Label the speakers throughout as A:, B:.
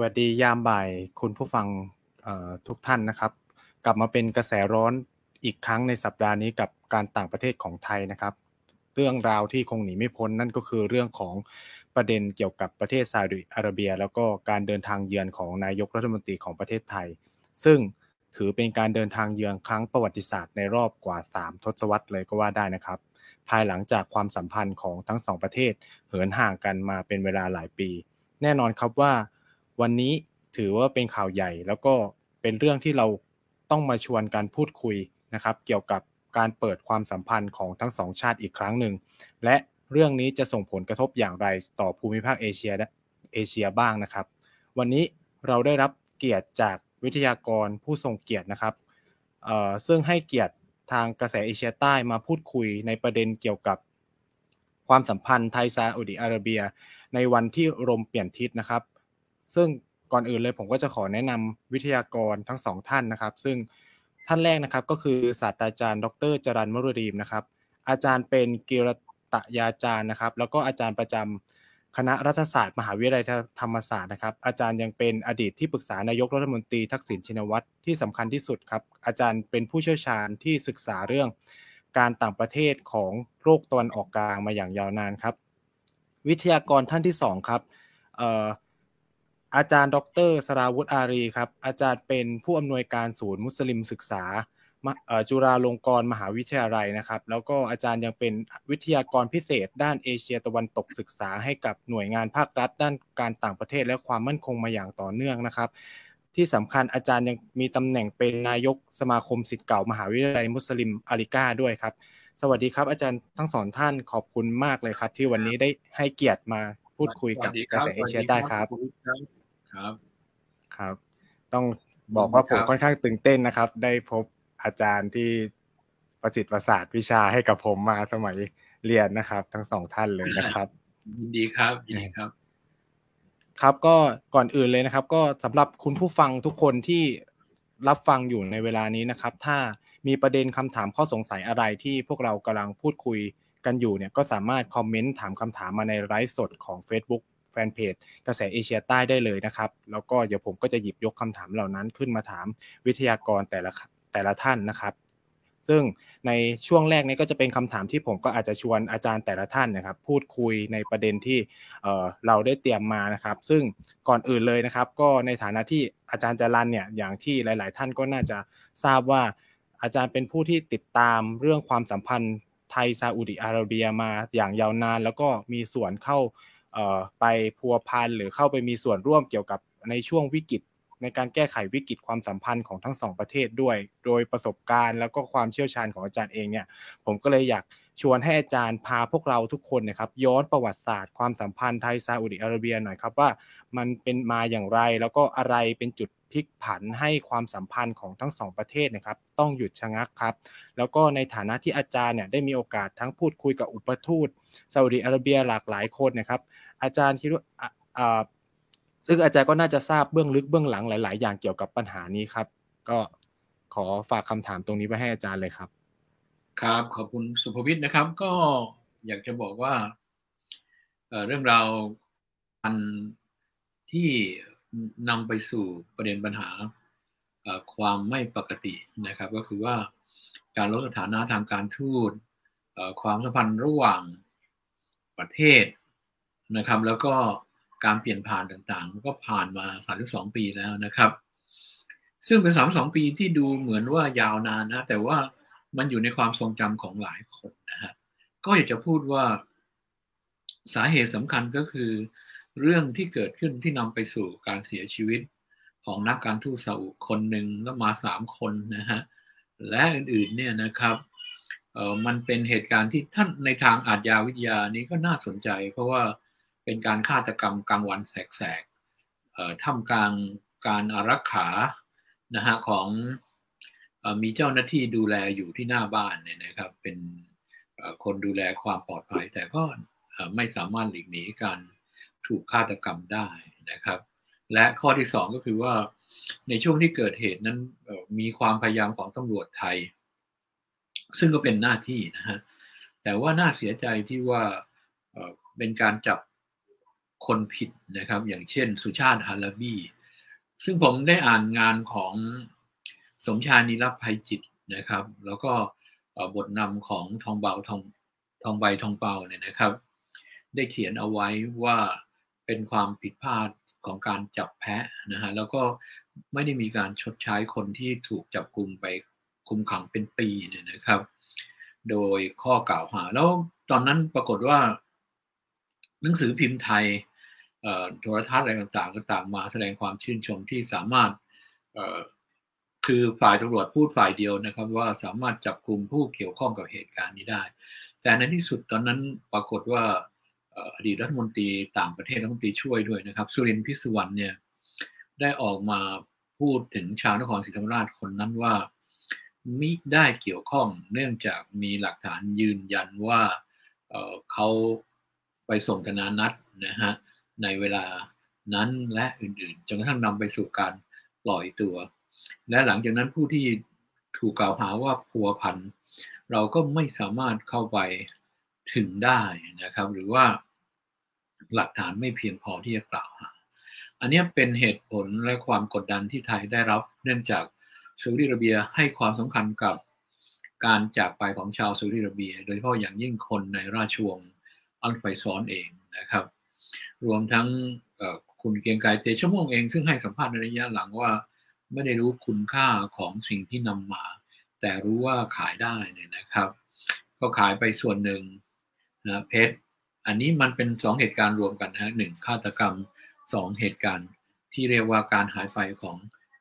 A: วัสดียามบ่ายคุณผู้ฟังทุกท่านนะครับ กลับมาเป็นกระแสร้อนอีกครั้งในสัปดาห์นี้กับการต่างประเทศของไทยนะครับ เรื่องราวที่คงหนีไม่พ้นนั่นก็คือเรื่องของประเด็นเกี่ยวกับประเทศซาอุดิอาระเบีย แล้วก็การเดินทางเยือนของนายกรัฐมนตรีของประเทศไทย ซึ่งถือเป็นการเดินทางเยือนครั้งประวัติศาสตร์ในรอบกว่า 3 ทศวรรษเลยก็ว่าได้นะครับ ภายหลังจากความสัมพันธ์ของทั้งสองประเทศเหินห่างกันมาเป็นเวลาหลายปี แน่นอนครับว่า วันนี้ถือว่าเป็นข่าวใหญ่ แล้วก็เป็นเรื่องที่เราต้องมาชวนการพูดคุยนะครับ เกี่ยวกับการเปิดความสัมพันธ์ของทั้งสองชาติอีกครั้งหนึ่ง และเรื่องนี้จะส่งผลกระทบอย่างไรต่อภูมิภาคเอเชียเอเชียบ้างนะครับ วันนี้เราได้รับเกียรติจากวิทยากรผู้ทรงเกียรตินะครับซึ่งให้เกียรติทางกระแสเอเชียใต้มาพูดคุยในประเด็นเกี่ยวกับความสัมพันธ์ไทยซาอุดิอาระเบีย ในวันที่ลมเปลี่ยนทิศนะครับ ซึ่งก่อนอื่นเลยผมก็จะขอแนะนำวิทยากรทั้งสองท่านนะครับ ซึ่งท่านแรกนะครับก็คือศาสตราจารย์ ดรจรันมรุรีมนะครับ อาจารย์เป็นกิรตยาจารย์นะครับ แล้วก็อาจารย์ประจำคณะรัฐศาสตร์มหาวิทยาลัยธรรมศาสตร์นะครับ อาจารย์ยังเป็นอดีตที่ปรึกษานายกรัฐมนตรีทักษิณชินวัตรที่สำคัญที่สุดครับ อาจารย์เป็นผู้เชี่ยวชาญที่ศึกษาเรื่องการต่างประเทศของโรคตะวันออกกลางมาอย่างยาวนานครับ วิทยากรท่านที่สองครับ อาจารย์ดรสราวุฒิอารีครับ อาจารย์เป็นผู้อำนวยการศูนย์มุสลิมศึกษาจุฬาลงกรณ์มหาวิทยาลัยนะครับ แล้วก็อาจารย์ยังเป็นวิทยากรพิเศษ ด้านเอเชียตะวันตกศึกษาให้กับหน่วยงานภาครัฐ ด้านการต่างประเทศและความมั่นคงมาอย่างต่อเนื่องนะครับ ที่สำคัญอาจารย์ยังมีตำแหน่งเป็นนายกสมาคมศิษย์เก่ามหาวิทยาลัยมุสลิมอาริกาด้วยครับ สวัสดีครับ อาจารย์ทั้งสองท่านขอบคุณมากเลยครับ ที่วันนี้ได้ให้เกียรติมาพูดคุยกับกระแสเอเชียใต้ครับ
B: ครับ
A: ครับ ต้องบอกว่าผมค่อนข้างตื่นเต้นนะครับ ได้พบอาจารย์ที่ประสิทธิ์ประสาทวิชาให้กับผมมาสมัยเรียนนะครับ ทั้งสองท่านเลยนะครับ
B: ยินดีครับยินดีครับ
A: ครับก็ก่อนอื่นเลยนะครับ ก็สำหรับคุณผู้ฟังทุกคนที่รับฟังอยู่ในเวลานี้นะครับ ถ้ามีประเด็นคำถามข้อสงสัยอะไรที่พวกเรากำลังพูดคุยกันอยู่เนี่ยก็สามารถคอมเมนต์ถามคำถามมาในไลฟ์สดของ Facebook แฟนเพจกระแสเอเชียใต้ได้เลยนะครับ แล้วก็เดี๋ยวผมก็จะหยิบยกคำถามเหล่านั้นขึ้นมาถามวิทยากรแต่ละแต่ละท่านนะครับ ซึ่งในช่วงแรกนี้ก็จะเป็นคำถามที่ผมก็อาจจะชวนอาจารย์แต่ละท่านนะครับ พูดคุยในประเด็นที่เราได้เตรียมมานะครับ ซึ่งก่อนอื่นเลยนะครับ ก็ในฐานะที่อาจารย์จรันเนี่ยอย่างที่หลาย ๆ ท่านก็น่าจะทราบว่าอาจารย์เป็นผู้ที่ติดตามเรื่องความสัมพันธ์ไทยซาอุดิอาระเบียมาอย่างยาวนาน แล้วก็มีส่วนเข้า ไปพัวพันหรือเข้าไปมีส่วนร่วมเกี่ยวกับในช่วงวิกฤตในการแก้ไขวิกฤตความสัมพันธ์ของทั้งสองประเทศด้วย โดยประสบการณ์แล้วก็ความเชี่ยวชาญของอาจารย์เองเนี่ย ผมก็เลยอยากชวนให้อาจารย์พาพวกเราทุกคนนะครับย้อนประวัติศาสตร์ความสัมพันธ์ไทยซาอุดิอาระเบียหน่อยครับว่ามันเป็นมาอย่างไร แล้วก็อะไรเป็นจุดพลิกผันให้ความสัมพันธ์ของทั้งสองประเทศนะครับ ต้องหยุดชะงักครับ แล้วก็ในฐานะที่อาจารย์เนี่ยได้มีโอกาสทั้งพูดคุยกับอุปทูตซาอุดิอาระเบียหลากหลายคนนะครับ อาจารย์คิดว่าซึ่งอาจารย์ก็น่าจะทราบเบื้องลึกเบื้องหลังหลาย ๆ อย่างเกี่ยวกับปัญหานี้ครับ ก็ขอฝากคำถามตรงนี้ไปให้อาจารย์เลยครับ
B: ครับขอบคุณสุภวิทย์นะครับ ก็อยากจะบอกว่าเรื่องราวอันที่นำไปสู่ประเด็นปัญหาความไม่ปกตินะครับ ก็คือว่าการลดสถานะทางการทูตความสัมพันธ์ระหว่างประเทศ นะครับ แล้วก็การเปลี่ยนผ่านต่างๆก็ผ่านมา 32 ปีแล้วนะครับ ซึ่งเป็น 32 ปีที่ดูเหมือนว่ายาวนานนะ แต่ว่ามันอยู่ในความทรงจำของหลายคนนะฮะ ก็อยากจะพูดว่าสาเหตุสำคัญก็คือ เรื่องที่เกิดขึ้นที่นำไปสู่การเสียชีวิตของนักการทูตซาอุคนหนึ่งแล้วมาสามคนนะฮะ และอื่นๆเนี่ยนะครับเออมันเป็นเหตุการณ์ที่ท่านในทางอาชญาวิทยานี้ก็น่าสนใจ เพราะว่า เป็นการฆาตกรรมกลางวันแสกๆท่ามกลางการอารักขานะฮะของมีเจ้าหน้าที่ดูแลอยู่ที่หน้าบ้านเนี่ยนะครับเป็นคนดูแลความปลอดภัย แต่ก็ไม่สามารถหลีกหนีการถูกฆาตกรรมได้นะครับ และข้อที่สองก็คือว่าในช่วงที่เกิดเหตุนั้นมีความพยายามของตำรวจไทย ซึ่งก็เป็นหน้าที่นะฮะแต่ว่าน่าเสียใจที่ว่าเป็นการจับ คนผิดนะครับ อย่างเช่น สุชาติฮาราบี ซึ่งผมได้อ่านงานของสมชายนิรภัยจิตนะครับ แล้วก็บทนำของทองเบาทองทองใบทองเปาเนี่ยนะครับ ได้เขียนเอาไว้ว่าเป็นความผิดพลาดของการจับแพะนะฮะแล้วก็ไม่ได้มีการชดใช้คนที่ถูกจับกลุ่มไปคุมขังเป็นปีเนี่ยนะครับ โดยข้อกล่าวหา แล้วตอนนั้นปรากฏว่า หนังสือพิมพ์ไทย โทรทัศน์อะไรต่างๆ ก็ต่างมาแสดงความชื่นชมที่สามารถคือฝ่ายตำรวจพูดฝ่ายเดียวนะครับ ว่าสามารถจับกลุ่มผู้เกี่ยวข้องกับเหตุการณ์นี้ได้ แต่ในที่สุดตอนนั้นปรากฏว่าอดีตรัฐมนตรีต่างประเทศรัฐมนตรีช่วยด้วยนะครับ สุรินทร์พิศวรรณเนี่ยได้ออกมาพูดถึงชาวนครศรีธรรมราชคนนั้นว่ามิได้เกี่ยวข้องเนื่องจากมีหลักฐานยืนยันว่าเเขาไปส่งธนานัดนะฮะ ในเวลานั้นและอื่นๆ จนกระทั่งนำไปสู่การปล่อยตัว และหลังจากนั้นผู้ที่ถูกกล่าวหาว่าพัวพันเราก็ไม่สามารถเข้าไปถึงได้นะครับ หรือว่าหลักฐานไม่เพียงพอที่จะกล่าวหา อันนี้เป็นเหตุผลและความกดดันที่ไทยได้รับ เนื่องจากซาอุดิอาระเบียให้ความสำคัญกับการจากไปของชาวซาอุดิอาระเบีย โดยเฉพาะอย่างยิ่งคนในราชวงศ์อัลไฟซอนเองนะครับ รวมทั้งคุณเกียงไกรเตชะม่วงเอง ซึ่งให้สัมภาษณ์ในระยะหลังว่า ไม่ได้รู้คุณค่าของสิ่งที่นำมา แต่รู้ว่าขายได้เนี่ยนะครับ ก็ขายไปส่วนหนึ่งนะเพชรอันนี้มันเป็นสองเหตุการณ์รวมกันนะหนึ่งฆาตกรรมสองเหตุการณ์ที่เรียกว่าการหายไปของ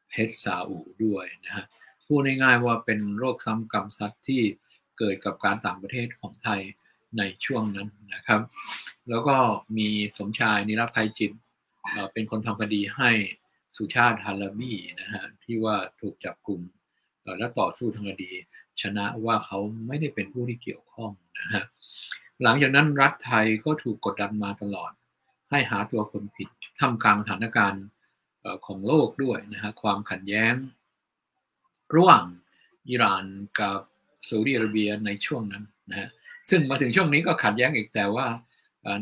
B: เพชรซาอุด้วยนะฮะพูดง่ายๆว่าเป็นโรคซ้ำกรรมซัดที่เกิดกับการต่างประเทศของไทย ในช่วงนั้นนะครับ แล้วก็มีสมชายนิรภัยจิตเป็นคนทำคดีให้สุชาติฮาราบีนะฮะที่ว่าถูกจับกลุ่มและต่อสู้ทางคดี ชนะว่าเขาไม่ได้เป็นผู้ที่เกี่ยวข้องนะฮะหลังจากนั้นรัฐไทยก็ถูกกดดันมาตลอด ให้หาตัวคนผิดทำกลางสถานการณ์ของโลกด้วยนะฮะความขัดแย้ง ระหว่างอิหร่านกับซาอุดิอาระเบียในช่วงนั้นนะฮะ ซึ่งมาถึงช่วงนี้ก็ขัดแย้งอีกแต่ว่า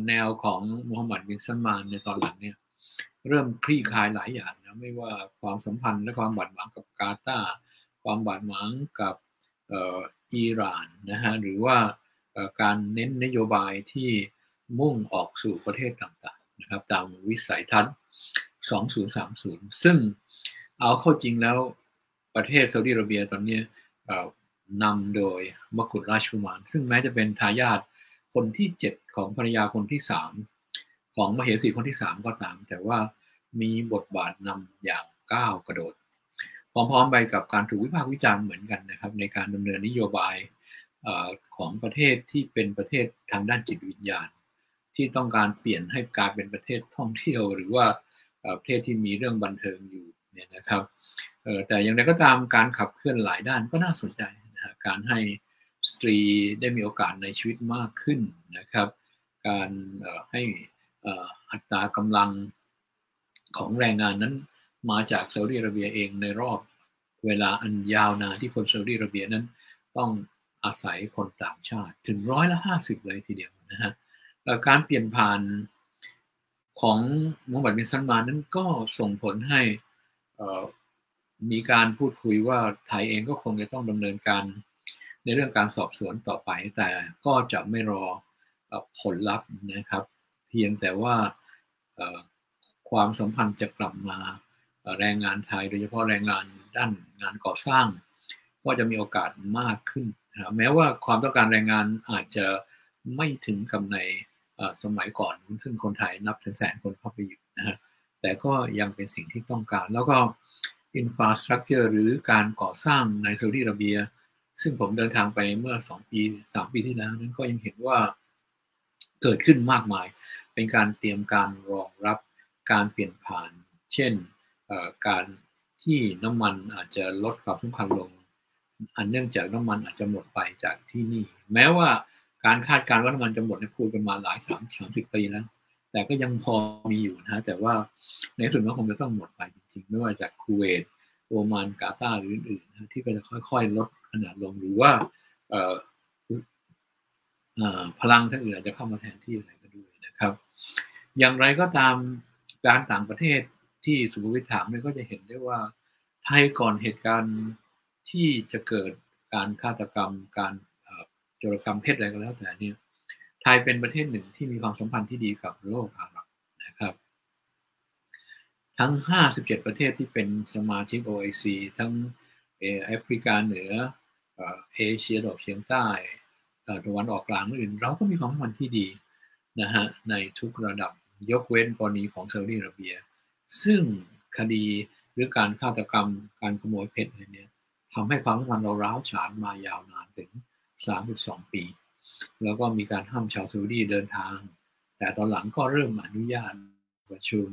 B: แนวของมูฮัมหมัดบินซัลมานในตอนหลังเนี่ยเริ่มคลี่คลายหลายอย่างนะไม่ว่าความสัมพันธ์และความบาดหมางกับกาตาร์ความบาดหมางกับอิหร่านนะฮะหรือว่าการเน้นนโยบายที่มุ่งออกสู่ประเทศต่างๆนะครับตามวิสัยทัศน์ 2030 ซึ่งเอาเข้าจริงแล้วประเทศซาอุดิอาระเบียตอนนี้ นำโดยมกุฎราชกุมาร ซึ่งแม้จะเป็นทายาทคนที่7ของภรรยาคนที่3ของมเหสีคนที่3ก็ตาม แต่ว่ามีบทบาทนำอย่างก้าวกระโดด พร้อมๆไปกับการถูกวิพากษ์วิจารณ์เหมือนกันนะครับ ในการดำเนินนโยบายของประเทศที่เป็นประเทศทางด้านจิตวิญญาณ ที่ต้องการเปลี่ยนให้กลายเป็นประเทศท่องเที่ยว หรือว่าประเทศที่มีเรื่องบันเทิงอยู่เนี่ยนะครับแต่อย่างไรก็ตามการขับเคลื่อนหลายด้านก็น่าสนใจ การให้สตรีได้มีโอกาสในชีวิตมากขึ้นนะครับ การให้อัตรากำลังของแรงงานนั้นมาจากซาอุดิอาระเบียเองในรอบเวลาอันยาวนานที่คนซาอุดิอาระเบียนั้นต้องอาศัยคนต่างชาติถึงร้อยละห้าสิบเลยทีเดียวนะฮะการเปลี่ยนผ่านของมูฮัมหมัดบินซัลมานนั้นก็ส่งผลให้ มีการพูดคุยว่าไทยเองก็คงจะต้องดำเนินการในเรื่องการสอบสวนต่อไป แต่ก็จะไม่รอผลลัพธ์นะครับ เพียงแต่ว่าความสัมพันธ์จะกลับมาแรงงานไทย โดยเฉพาะแรงงานด้านงานก่อสร้าง ก็จะมีโอกาสมากขึ้นนะแม้ว่าความต้องการแรงงานอาจจะไม่ถึงกับในสมัยก่อน ซึ่งคนไทยนับแสนคนเข้าไปอยู่นะฮะแต่ก็ยังเป็นสิ่งที่ต้องการแล้วก็ อินฟราสตรักเจอร์หรือการก่อสร้างในซาอุดิอาระเบีย ซึ่งผมเดินทางไปเมื่อ2ปี3ปีที่แล้ว นั้นก็ยังเห็นว่าเกิดขึ้นมากมาย เป็นการเตรียมการรองรับการเปลี่ยนผ่าน เช่นการที่น้ำมันอาจจะลดความสำคัญลง อันเนื่องจากน้ำมันอาจจะหมดไปจากที่นี่ แม้ว่าการคาดการณ์ว่าน้ำมันจะหมดในพูดกันมาหลายสามสามสิบปีแล้ว แต่ก็ยังพอมีอยู่นะแต่ว่าในส่วนก็คงจะต้องหมดไปจริงๆ ไม่ว่าจากคูเวตโอมานกาตาหรืออื่นๆนะที่ก็จะค่อยๆ ลดขนาดลงหรือว่าพลังทั้งอื่นอาจจะเข้ามาแทนที่อะไรก็ด้วยนะครับ อย่างไรก็ตามการต่างประเทศที่สุภวิทถามเนี่ยก็จะเห็นได้ว่าไทยก่อนเหตุการณ์ที่จะเกิดการฆาตกรรม การโจรกรรมเพศอะไรก็แล้วแต่เนี่ย ทยเป็นประเทศหนึ่งที่มีความสัมพันธ์ที่ดีกับโลกอาหรับนะครับ ทั้ง 57 ประเทศที่เป็นสมาชิก OIC ทั้งแอฟริกาเหนือเอเชียตะวันออกเฉียงใต้ตะวันออกกลางอื่น เราก็มีความสัมพันธ์ที่ดีนะฮะในทุกระดับยกเว้นกรณีของซาอุดิอาระเบีย ซึ่งคดีหรือการฆาตกรรมการขโมยเพชรเนี่ยทำให้ความสัมพันธ์เราร้าวฉานมายาวนานถึง 32 ปี แล้วก็มีการห้ามชาวซาอุดีเดินทาง แต่ตอนหลังก็เริ่มอนุญาตประชุม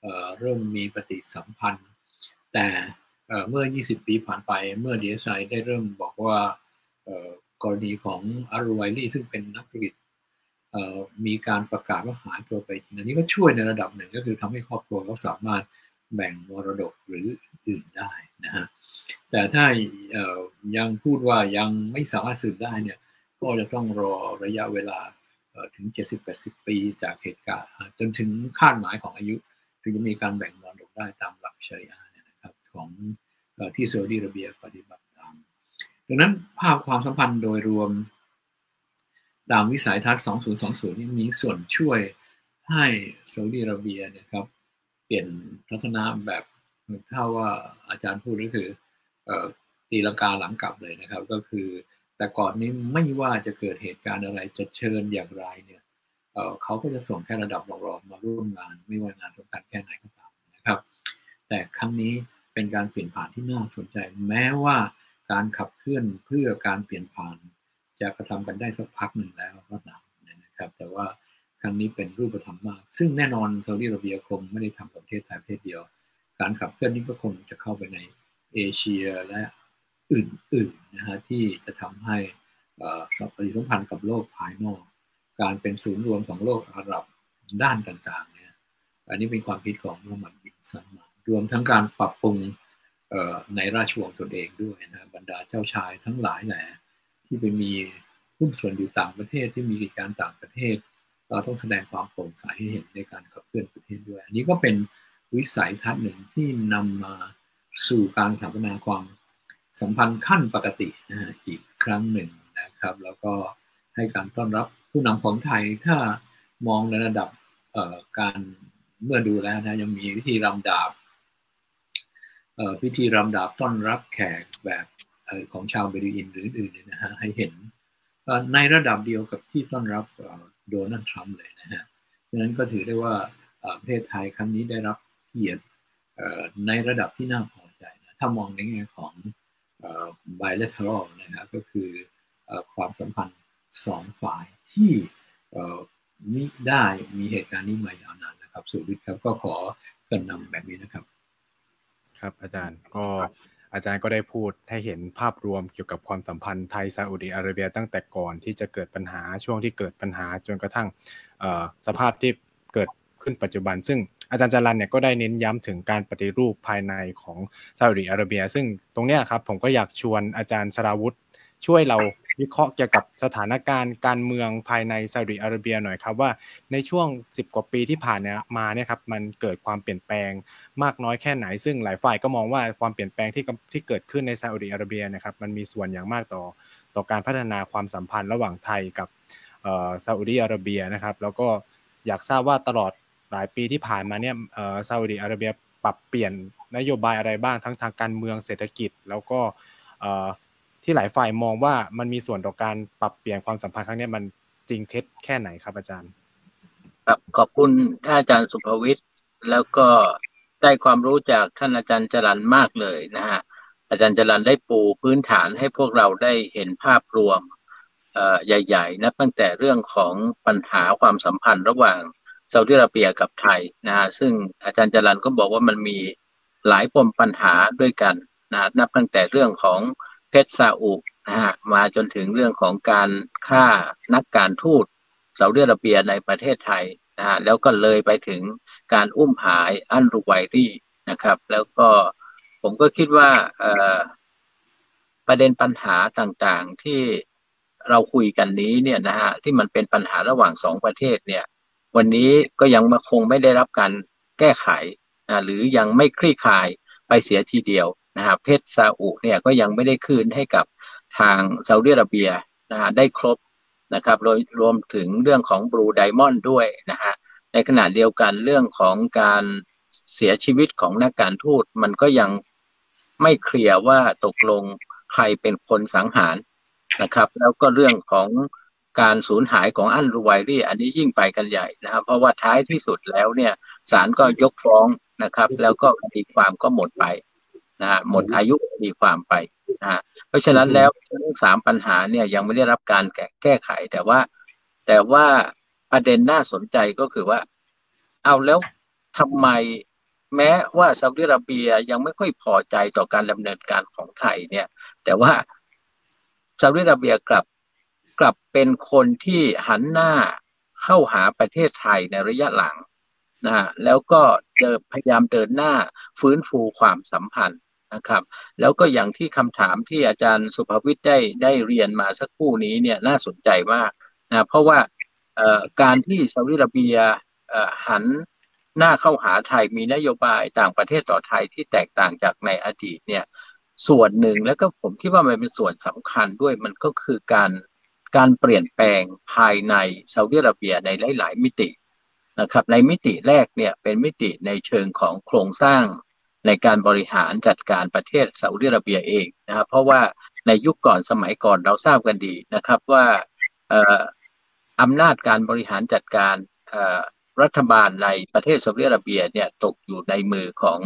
B: เเริ่มมีปฏิสัมพันธ์ แต่เมื่อ 20 ปีผ่านไปเมื่อดีเอสไอได้เริ่มบอกว่ากรณีของอารูไวลี่ซึ่งเป็นนักธุรกิจมีการประกาศว่าหายตัวไปจริงอันนี้ก็ช่วยในระดับหนึ่งก็คือทำให้ครอบครัวเขาสามารถแบ่งมรดกหรืออื่นได้นะฮะแต่ถ้ายังพูดว่ายังไม่สามารถสืบได้เนี่ย ก็จะต้องรอระยะเวลาถึง 70-80 ปีจากเหตุการณ์จนถึงคาดหมายของอายุ ถึงจะมีการแบ่งมรดกได้ตามหลักชริอะนะครับของที่ซาอุดิอาระเบียปฏิบัติตาม ดังนั้นภาพความสัมพันธ์โดยรวมตามวิสัยทัศน์ 2020 นี่มีส่วนช่วยให้ซาอุดิอาระเบียนะครับเปลี่ยนทัศนะแบบถ้าว่าอาจารย์พูดก็คือตีลังกาหลังกลับเลยนะครับ ก็คือ แต่ก่อนนี้ไม่ว่าจะเกิดเหตุการณ์อะไรจะเชิญอย่างไรเนี่ยเขาก็จะส่งแค่ระดับรองๆมาร่วมงาน ไม่ว่างานสำคัญแค่ไหนก็ตามนะครับ แต่ครั้งนี้เป็นการเปลี่ยนผ่านที่น่าสนใจ แม้ว่าการขับเคลื่อนเพื่อการเปลี่ยนผ่าน จะกระทำกันได้สักพักหนึ่งแล้วก็ตามนะครับ แต่ว่าครั้งนี้เป็นรูปธรรมมาก ซึ่งแน่นอนซาอุดิอาระเบียคงไม่ได้ทำกับประเทศไทยประเทศเดียว การขับเคลื่อนนี้ก็คงจะเข้าไปในเอเชียและ อื่นๆนะฮะที่จะทำให้สัมพันธ์กับโลกภายนอก การเป็นศูนย์รวมของโลกอาหรับด้านต่างๆเนี่ยอันนี้เป็นความคิดของมุฮัมมัดบินซัลมานรวมทั้งการปรับปรุงในราชวงศ์ตนเองด้วยนะบรรดาเจ้าชายทั้งหลายแหละที่ไปมีหุ้นส่วนอยู่ต่างประเทศที่มีกิจการต่างประเทศ เราต้องแสดงความโปร่งใสให้เห็นในการขับเคลื่อนประเทศด้วย อันนี้ก็เป็นวิสัยทัศน์หนึ่งที่นำมาสู่การสถาปนาความ สัมพันธ์ขั้นปกตินะฮะอีกครั้งหนึ่งนะครับ แล้วก็ให้การต้อนรับผู้นำของไทยถ้ามองในระดับการเมื่อดูแล้วนะยังมีวิธีรำดาบพิธีรำดาบต้อนรับแขกแบบของชาวเบดูอินหรืออื่นๆนะฮะให้เห็นในระดับเดียวกับที่ต้อนรับโดนัลด์ทรัมป์เลยนะฮะดังนั้นก็ถือได้ว่าประเทศไทยครั้งนี้ได้รับเกียรติในระดับที่น่าพอใจนะถ้ามองในแง่ของ bilateral นะครับก็คือความสัมพันธ์สองฝ่ายที่มิได้มีเหตุการณ์นี้มายาวนานนะครับสุวิทย์ครับก็ขอกันนำแบบนี้นะครับ
A: ครับอาจารย์ก็อาจารย์ก็ได้พูดให้เห็นภาพรวมเกี่ยวกับความสัมพันธ์ไทยซาอุดิอาระเบียตั้งแต่ก่อนที่จะเกิดปัญหาช่วงที่เกิดปัญหาจนกระทั่งสภาพที่เกิดขึ้นปัจจุบัน ซึ่ง อาจารย์จารันเนี่ยก็ได้เน้นย้ำถึงการปฏิรูปภายในของซาอุดิอาระเบีย ซึ่งตรงเนี้ยครับผมก็อยากชวนอาจารย์สราวุธช่วยเราวิเคราะห์เกี่ยวกับสถานการณ์การเมืองภายในซาอุดิอาระเบียหน่อยครับว่าในช่วง 10 กว่าปีที่ผ่านมาเนี่ยครับมันเกิดความเปลี่ยนแปลงมากน้อยแค่ไหน ซึ่งหลายฝ่ายก็มองว่าความเปลี่ยนแปลงที่ที่เกิดขึ้นในซาอุดิอาระเบียนะครับมันมีส่วนอย่างมากต่อต่อการพัฒนาความสัมพันธ์ระหว่างไทยกับซาอุดิอาระเบียนะครับ แล้วก็อยากทราบว่าตลอด หลายปีที่ผ่านมาเนี่ยซาอุดิอาระเบียปรับเปลี่ยนนโยบายอะไรบ้างทั้งทางการเมืองเศรษฐกิจ แล้วก็ที่หลายฝ่ายมองว่ามันมีส่วนต่อการปรับเปลี่ยนความสัมพันธ์ครั้งนี้มันจริงเท็จแค่ไหนครับอาจารย์
C: ครับขอบคุณท่านอาจารย์สุภวิทย์แล้วก็ได้ความรู้จากท่านอาจารย์จรันมากเลยนะฮะอาจารย์จรันได้ปูพื้นฐานให้พวกเราได้เห็นภาพรวมใหญ่ ๆนะตั้งแต่เรื่องของปัญหาความสัมพันธ์ระหว่าง ซาอุดิอาระเบียกับไทยนะฮะซึ่งอาจารย์จรันก็บอกว่ามันมีหลายปมปัญหาด้วยกันนะนับตั้งแต่เรื่องของเพชรซาอุนะฮะมาจนถึงเรื่องของการฆ่านักการทูตซาอุดิอาระเบียในประเทศไทยนะฮะแล้วก็เลยไปถึงการอุ้มหายอันรุไวรี่นะครับ แล้วก็ผมก็คิดว่าประเด็นปัญหาต่างๆที่เราคุยกันนี้เนี่ยนะฮะที่มันเป็นปัญหาระหว่างสองประเทศเนี่ย วันนี้ก็ยังมาคงไม่ได้รับการแก้ไขนะหรือยังไม่คลี่คลายไปเสียทีเดียวนะฮะเพชรซาอุเนี่ยก็ยังไม่ได้คืนให้กับทางซาอุดิอาระเบียนะฮะได้ครบนะครับรวมรวมถึงเรื่องของบลูไดมอนด์ด้วยนะฮะในขณะเดียวกันเรื่องของการเสียชีวิตของนักการทูตมันก็ยังไม่เคลียร์ว่าตกลงใครเป็นคนสังหารนะครับ แล้วก็เรื่องของ การสูญหายของอันรูไวรี่อันนี้ยิ่งไปกันใหญ่นะครับ เพราะว่าท้ายที่สุดแล้วเนี่ยศาลก็ยกฟ้องนะครับ แล้วก็คดีความก็หมดไปนะฮะหมดอายุคดีความไปนะฮะเพราะฉะนั้นแล้วทั้งสามปัญหาเนี่ยยังไม่ได้รับการแก้แก้ไข แต่ว่า แต่ว่าประเด็นน่าสนใจก็คือว่า เอาแล้วทำไมแม้ว่าซาอุดิอาระเบียยังไม่ค่อยพอใจต่อการดำเนินการของไทยเนี่ย แต่ว่าซาอุดิอาระเบียกลับ กลับเป็นคนที่หันหน้าเข้าหาประเทศไทยในระยะหลังนะแล้วก็เดินพยายามเดินหน้าฟื้นฟูความสัมพันธ์นะครับ แล้วก็อย่างที่คำถามที่อาจารย์สุภวิทย์ได้ได้เรียนมาสักครู่นี้เนี่ยน่าสนใจมากนะเพราะว่าการที่ซาอุดิอาระเบียหันหน้าเข้าหาไทยมีนโยบายต่างประเทศต่อไทยที่แตกต่างจากในอดีตเนี่ยส่วนหนึ่งแล้วก็ผมคิดว่ามันเป็นส่วนสำคัญด้วยมันก็คือการ การเปลี่ยนแปลงภายในซาอุดิอาระเบียในหลาย ๆ มิตินะครับในมิติแรกเนี่ยเป็นมิติในเชิงของโครงสร้างในการบริหารจัดการประเทศซาอุดิอาระเบียเองนะครับเพราะว่าในยุคก่อนสมัยก่อนเราทราบกันดีนะครับว่าอำนาจการบริหารจัดการรัฐบาลในประเทศซาอุดิอาระเบียเนี่ยตกอยู่ในมือของ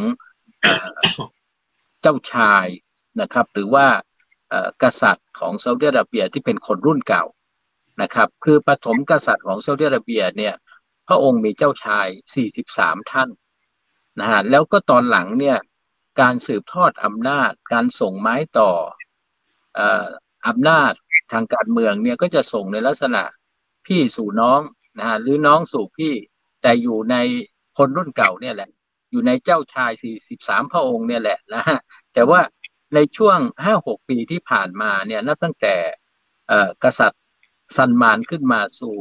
C: เจ้าชายนะครับ หรือว่ากษัตริย์ ของซาอุดิอาระเบียที่เป็นคนรุ่นเก่านะครับ คือปฐมกษัตริย์ของซาอุดิอาระเบียเนี่ยพระองค์มีเจ้าชาย 43 ท่านนะฮะแล้วก็ตอนหลังเนี่ยการสืบทอดอำนาจ การส่งไม้ต่ออำนาจทางการเมืองเนี่ยก็จะส่งในลักษณะพี่สู่น้องนะฮะหรือน้องสู่พี่แต่อยู่ในคนรุ่นเก่าเนี่ยแหละ อยู่ในเจ้าชาย 43 พระองค์เนี่ยแหละนะฮะแต่ว่า ในช่วง5-6ปีที่ผ่านมาเนี่ยนับตั้งแต่กษัตริย์ซันมานขึ้นมาสู่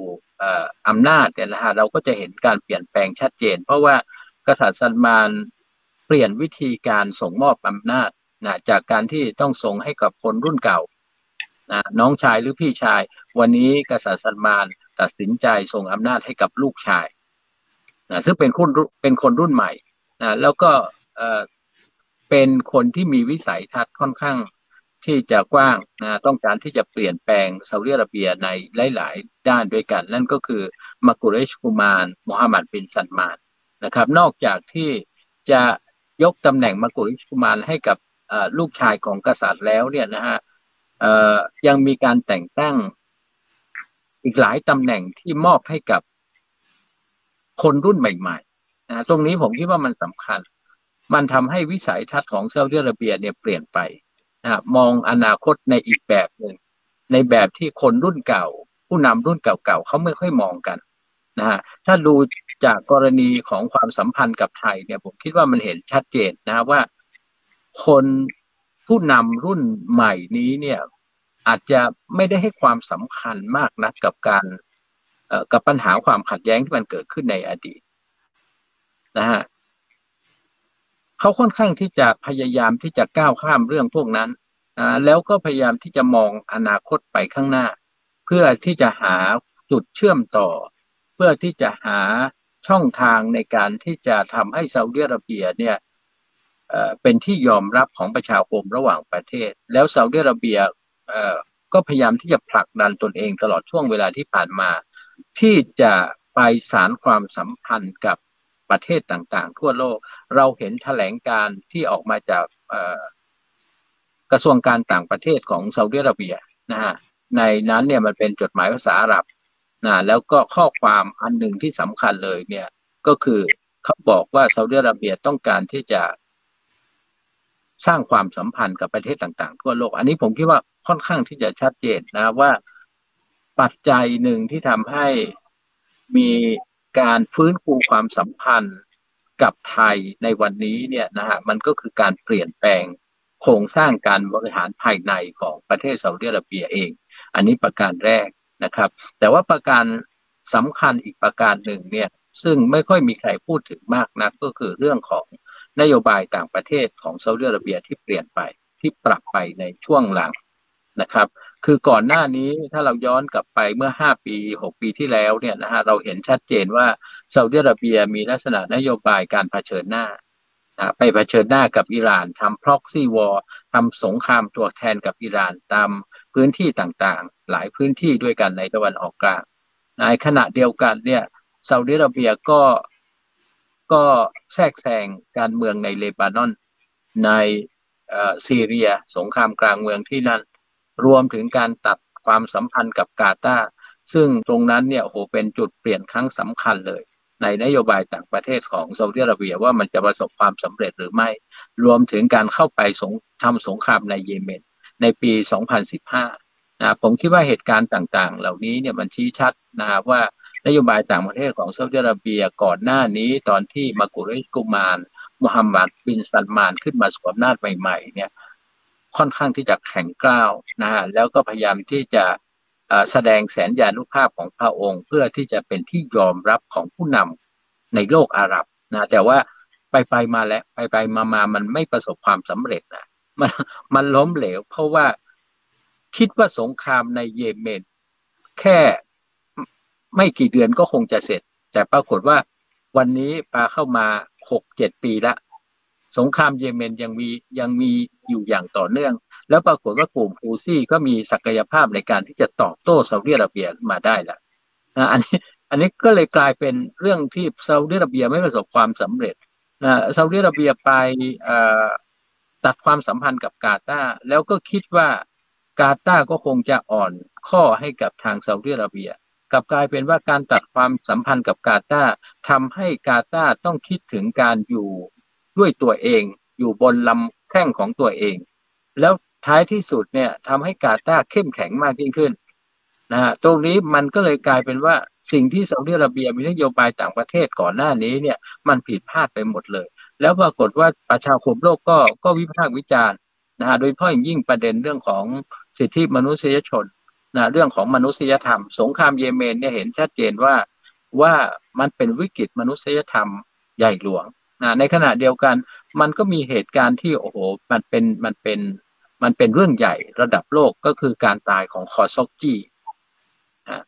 C: อำนาจเนี่ยนะฮะเราก็จะเห็นการเปลี่ยนแปลงชัดเจน เพราะว่ากษัตริย์ซันมานเปลี่ยนวิธีการส่งมอบอำนาจนะจากการที่ต้องส่งให้กับคนรุ่นเก่านะน้องชายหรือพี่ชาย วันนี้กษัตริย์ซันมานตัดสินใจส่งอำนาจให้กับลูกชายนะซึ่งเป็นคนเป็นคนรุ่นใหม่นะแล้วก็ เป็นคนที่มีวิสัยทัศน์ค่อนข้างที่จะกว้างนะต้องการที่จะเปลี่ยนแปลงซาอุดิอาระเบียในหลาย ๆ ด้านด้วยกัน นั่นก็คือมากุเรชกุมารมูฮัมหมัดบินซันมานนะครับ นอกจากที่จะยกตำแหน่งมากุเรชกุมารให้กับลูกชายของกษัตริย์แล้วเนี่ยนะฮะยังมีการแต่งตั้งอีกหลายตำแหน่งที่มอบให้กับคนรุ่นใหม่ๆนะตรงนี้ผมคิดว่ามันสำคัญ มันทำให้วิสัยทัศน์ของซาอุดิอาระเบียเนี่ยเปลี่ยนไปนะมองอนาคตในอีกแบบหนึ่งในแบบที่คนรุ่นเก่า ผู้นำรุ่นเก่าๆเขาไม่ค่อยมองกันนะฮะถ้าดูจากกรณีของความสัมพันธ์กับไทยเนี่ยผมคิดว่ามันเห็นชัดเจนนะว่าคนผู้นำรุ่นใหม่นี้เนี่ยอาจจะไม่ได้ให้ความสำคัญมากนะกับการกับปัญหาความขัดแย้งที่มันเกิดขึ้นในอดีตนะฮะ เขาค่อนข้างที่จะพยายามที่จะก้าวข้ามเรื่องพวกนั้นแล้วก็พยายามที่จะมองอนาคตไปข้างหน้า เพื่อที่จะหาจุดเชื่อมต่อ เพื่อที่จะหาช่องทางในการที่จะทำให้ซาอุดิอาระเบียเนี่ยเป็นที่ยอมรับของประชาคมระหว่างประเทศ แล้วซาอุดิอาระเบียก็พยายามที่จะผลักดันตนเองตลอดช่วงเวลาที่ผ่านมา ที่จะไปสารความสัมพันธ์กับ ประเทศต่างๆ ทั่วโลก เราเห็นแถลงการที่ออกมาจากกระทรวงการต่างประเทศของซาอุดิอาระเบียนะฮะในนั้นเนี่ยมันเป็นจดหมายภาษาอาหรับนะแล้วก็ข้อความอันหนึ่งที่สำคัญเลยเนี่ยก็คือเขาบอกว่าซาอุดิอาระเบียต้องการที่จะสร้างความสัมพันธ์กับประเทศต่างๆ ทั่วโลก อันนี้ผมคิดว่าค่อนข้างที่จะชัดเจนนะว่าปัจจัยหนึ่งที่ทำให้มี การฟื้นฟูความสัมพันธ์กับไทยในวันนี้เนี่ยนะฮะมันก็คือการเปลี่ยนแปลงโครงสร้างการบริหารภายในของประเทศซาอุดิอาระเบียเอง อันนี้ประการแรกนะครับ แต่ว่าประการสำคัญอีกประการหนึ่งเนี่ยซึ่งไม่ค่อยมีใครพูดถึงมากนักก็คือเรื่องของนโยบายต่างประเทศของซาอุดิอาระเบียที่เปลี่ยนไปที่ปรับไปในช่วงหลังนะครับ คือก่อนหน้านี้ถ้าเราย้อนกลับไปเมื่อ5ปี6ปีที่แล้วเนี่ยนะฮะเราเห็นชัดเจนว่าซาอุดิอาระเบียมีลักษณะนโยบายการเผชิญหน้าไปเผชิญหน้ากับอิหร่านทำ proxy war ทำสงครามตัวแทนกับอิหร่านตามพื้นที่ต่างๆ หลายพื้นที่ด้วยกันในตะวันออกกลางในขณะเดียวกันเนี่ยซาอุดิอาระเบียก็ก็แทรกแซงการเมืองในเลบานอนในซีเรีย สงครามกลางเมืองที่นั่น รวมถึงการตัดความสัมพันธ์กับกาตาซึ่งตรงนั้นเนี่ยโหเป็นจุดเปลี่ยนครั้งสำคัญเลย ในนโยบายต่างประเทศของซาอุดิอาระเบียว่ามันจะประสบความสำเร็จหรือไม่ รวมถึงการเข้าไปสงทำสงครามในเยเมน ในปี 2015นะผมคิดว่าเหตุการณ์ต่างๆ เหล่านี้เนี่ยมันชี้ชัดนะครับว่านโยบายต่างประเทศของซาอุดิอาระเบียก่อนหน้านี้ตอนที่มากุเรชกุมารมุฮัมมัดบินซัลมานขึ้นมาสวมนาจใหม่ๆเนี่ย ค่อนข้างที่จะแข็งกร้าวนะฮะแล้วก็พยายามที่จะแสดงแสนยานุภาพของพระองค์ เพื่อที่จะเป็นที่ยอมรับของผู้นำในโลกอาหรับนะแต่ว่าไปไปมาแล้วไปไปมามามันไม่ประสบความสำเร็จนะมันมันล้มเหลว เพราะว่าคิดว่าสงครามในเยเมน แค่ไม่กี่เดือนก็คงจะเสร็จ แต่ปรากฏว่าวันนี้ปาเข้ามาหกเจ็ดปีละ สงครามเยเมนยังมียังมีอยู่อย่างต่อเนื่อง แล้วปรากฏว่ากลุ่มฮูซี่ก็มีศักยภาพในการที่จะตอบโต้ซาอุดิอาระเบียมาได้แล้วนะอันนี้อันนี้ก็เลยกลายเป็นเรื่องที่ซาอุดิอาระเบียไม่ประสบความสำเร็จนะซาอุดิอาระเบียไปตัดความสัมพันธ์กับกาตาร์แล้วก็คิดว่ากาตาร์ก็คงจะอ่อนข้อให้กับทางซาอุดิอาระเบียกับกลายเป็นว่าการตัดความสัมพันธ์กับกาตาร์ทำให้กาตาร์ต้องคิดถึงการอยู่ ด้วยตัวเอง อยู่บนลำแข้งของตัวเอง แล้วท้ายที่สุดเนี่ยทำให้กาตาเข้มแข็งมากยิ่งขึ้นนะฮะตรงนี้มันก็เลยกลายเป็นว่าสิ่งที่ซาอุดิอาระเบียมีนโยบายต่างประเทศก่อนหน้านี้เนี่ยมันผิดพลาดไปหมดเลย แล้วปรากฏว่าประชาคมโลกก็ก็วิพากษ์วิจารณ์นะฮะโดยเฉพาะอย่างยิ่งประเด็นเรื่องของสิทธิมนุษยชนนะเรื่องของมนุษยธรรม สงครามเยเมนเนี่ยเห็นชัดเจนว่าว่ามันเป็นวิกฤตมนุษยธรรมใหญ่หลวง นะในขณะเดียวกัน มันก็มีเหตุการณ์ที่โอ้โหมันเป็นมันเป็นมันเป็นเรื่องใหญ่ระดับโลกก็คือการตายของคอซอกกี้นะ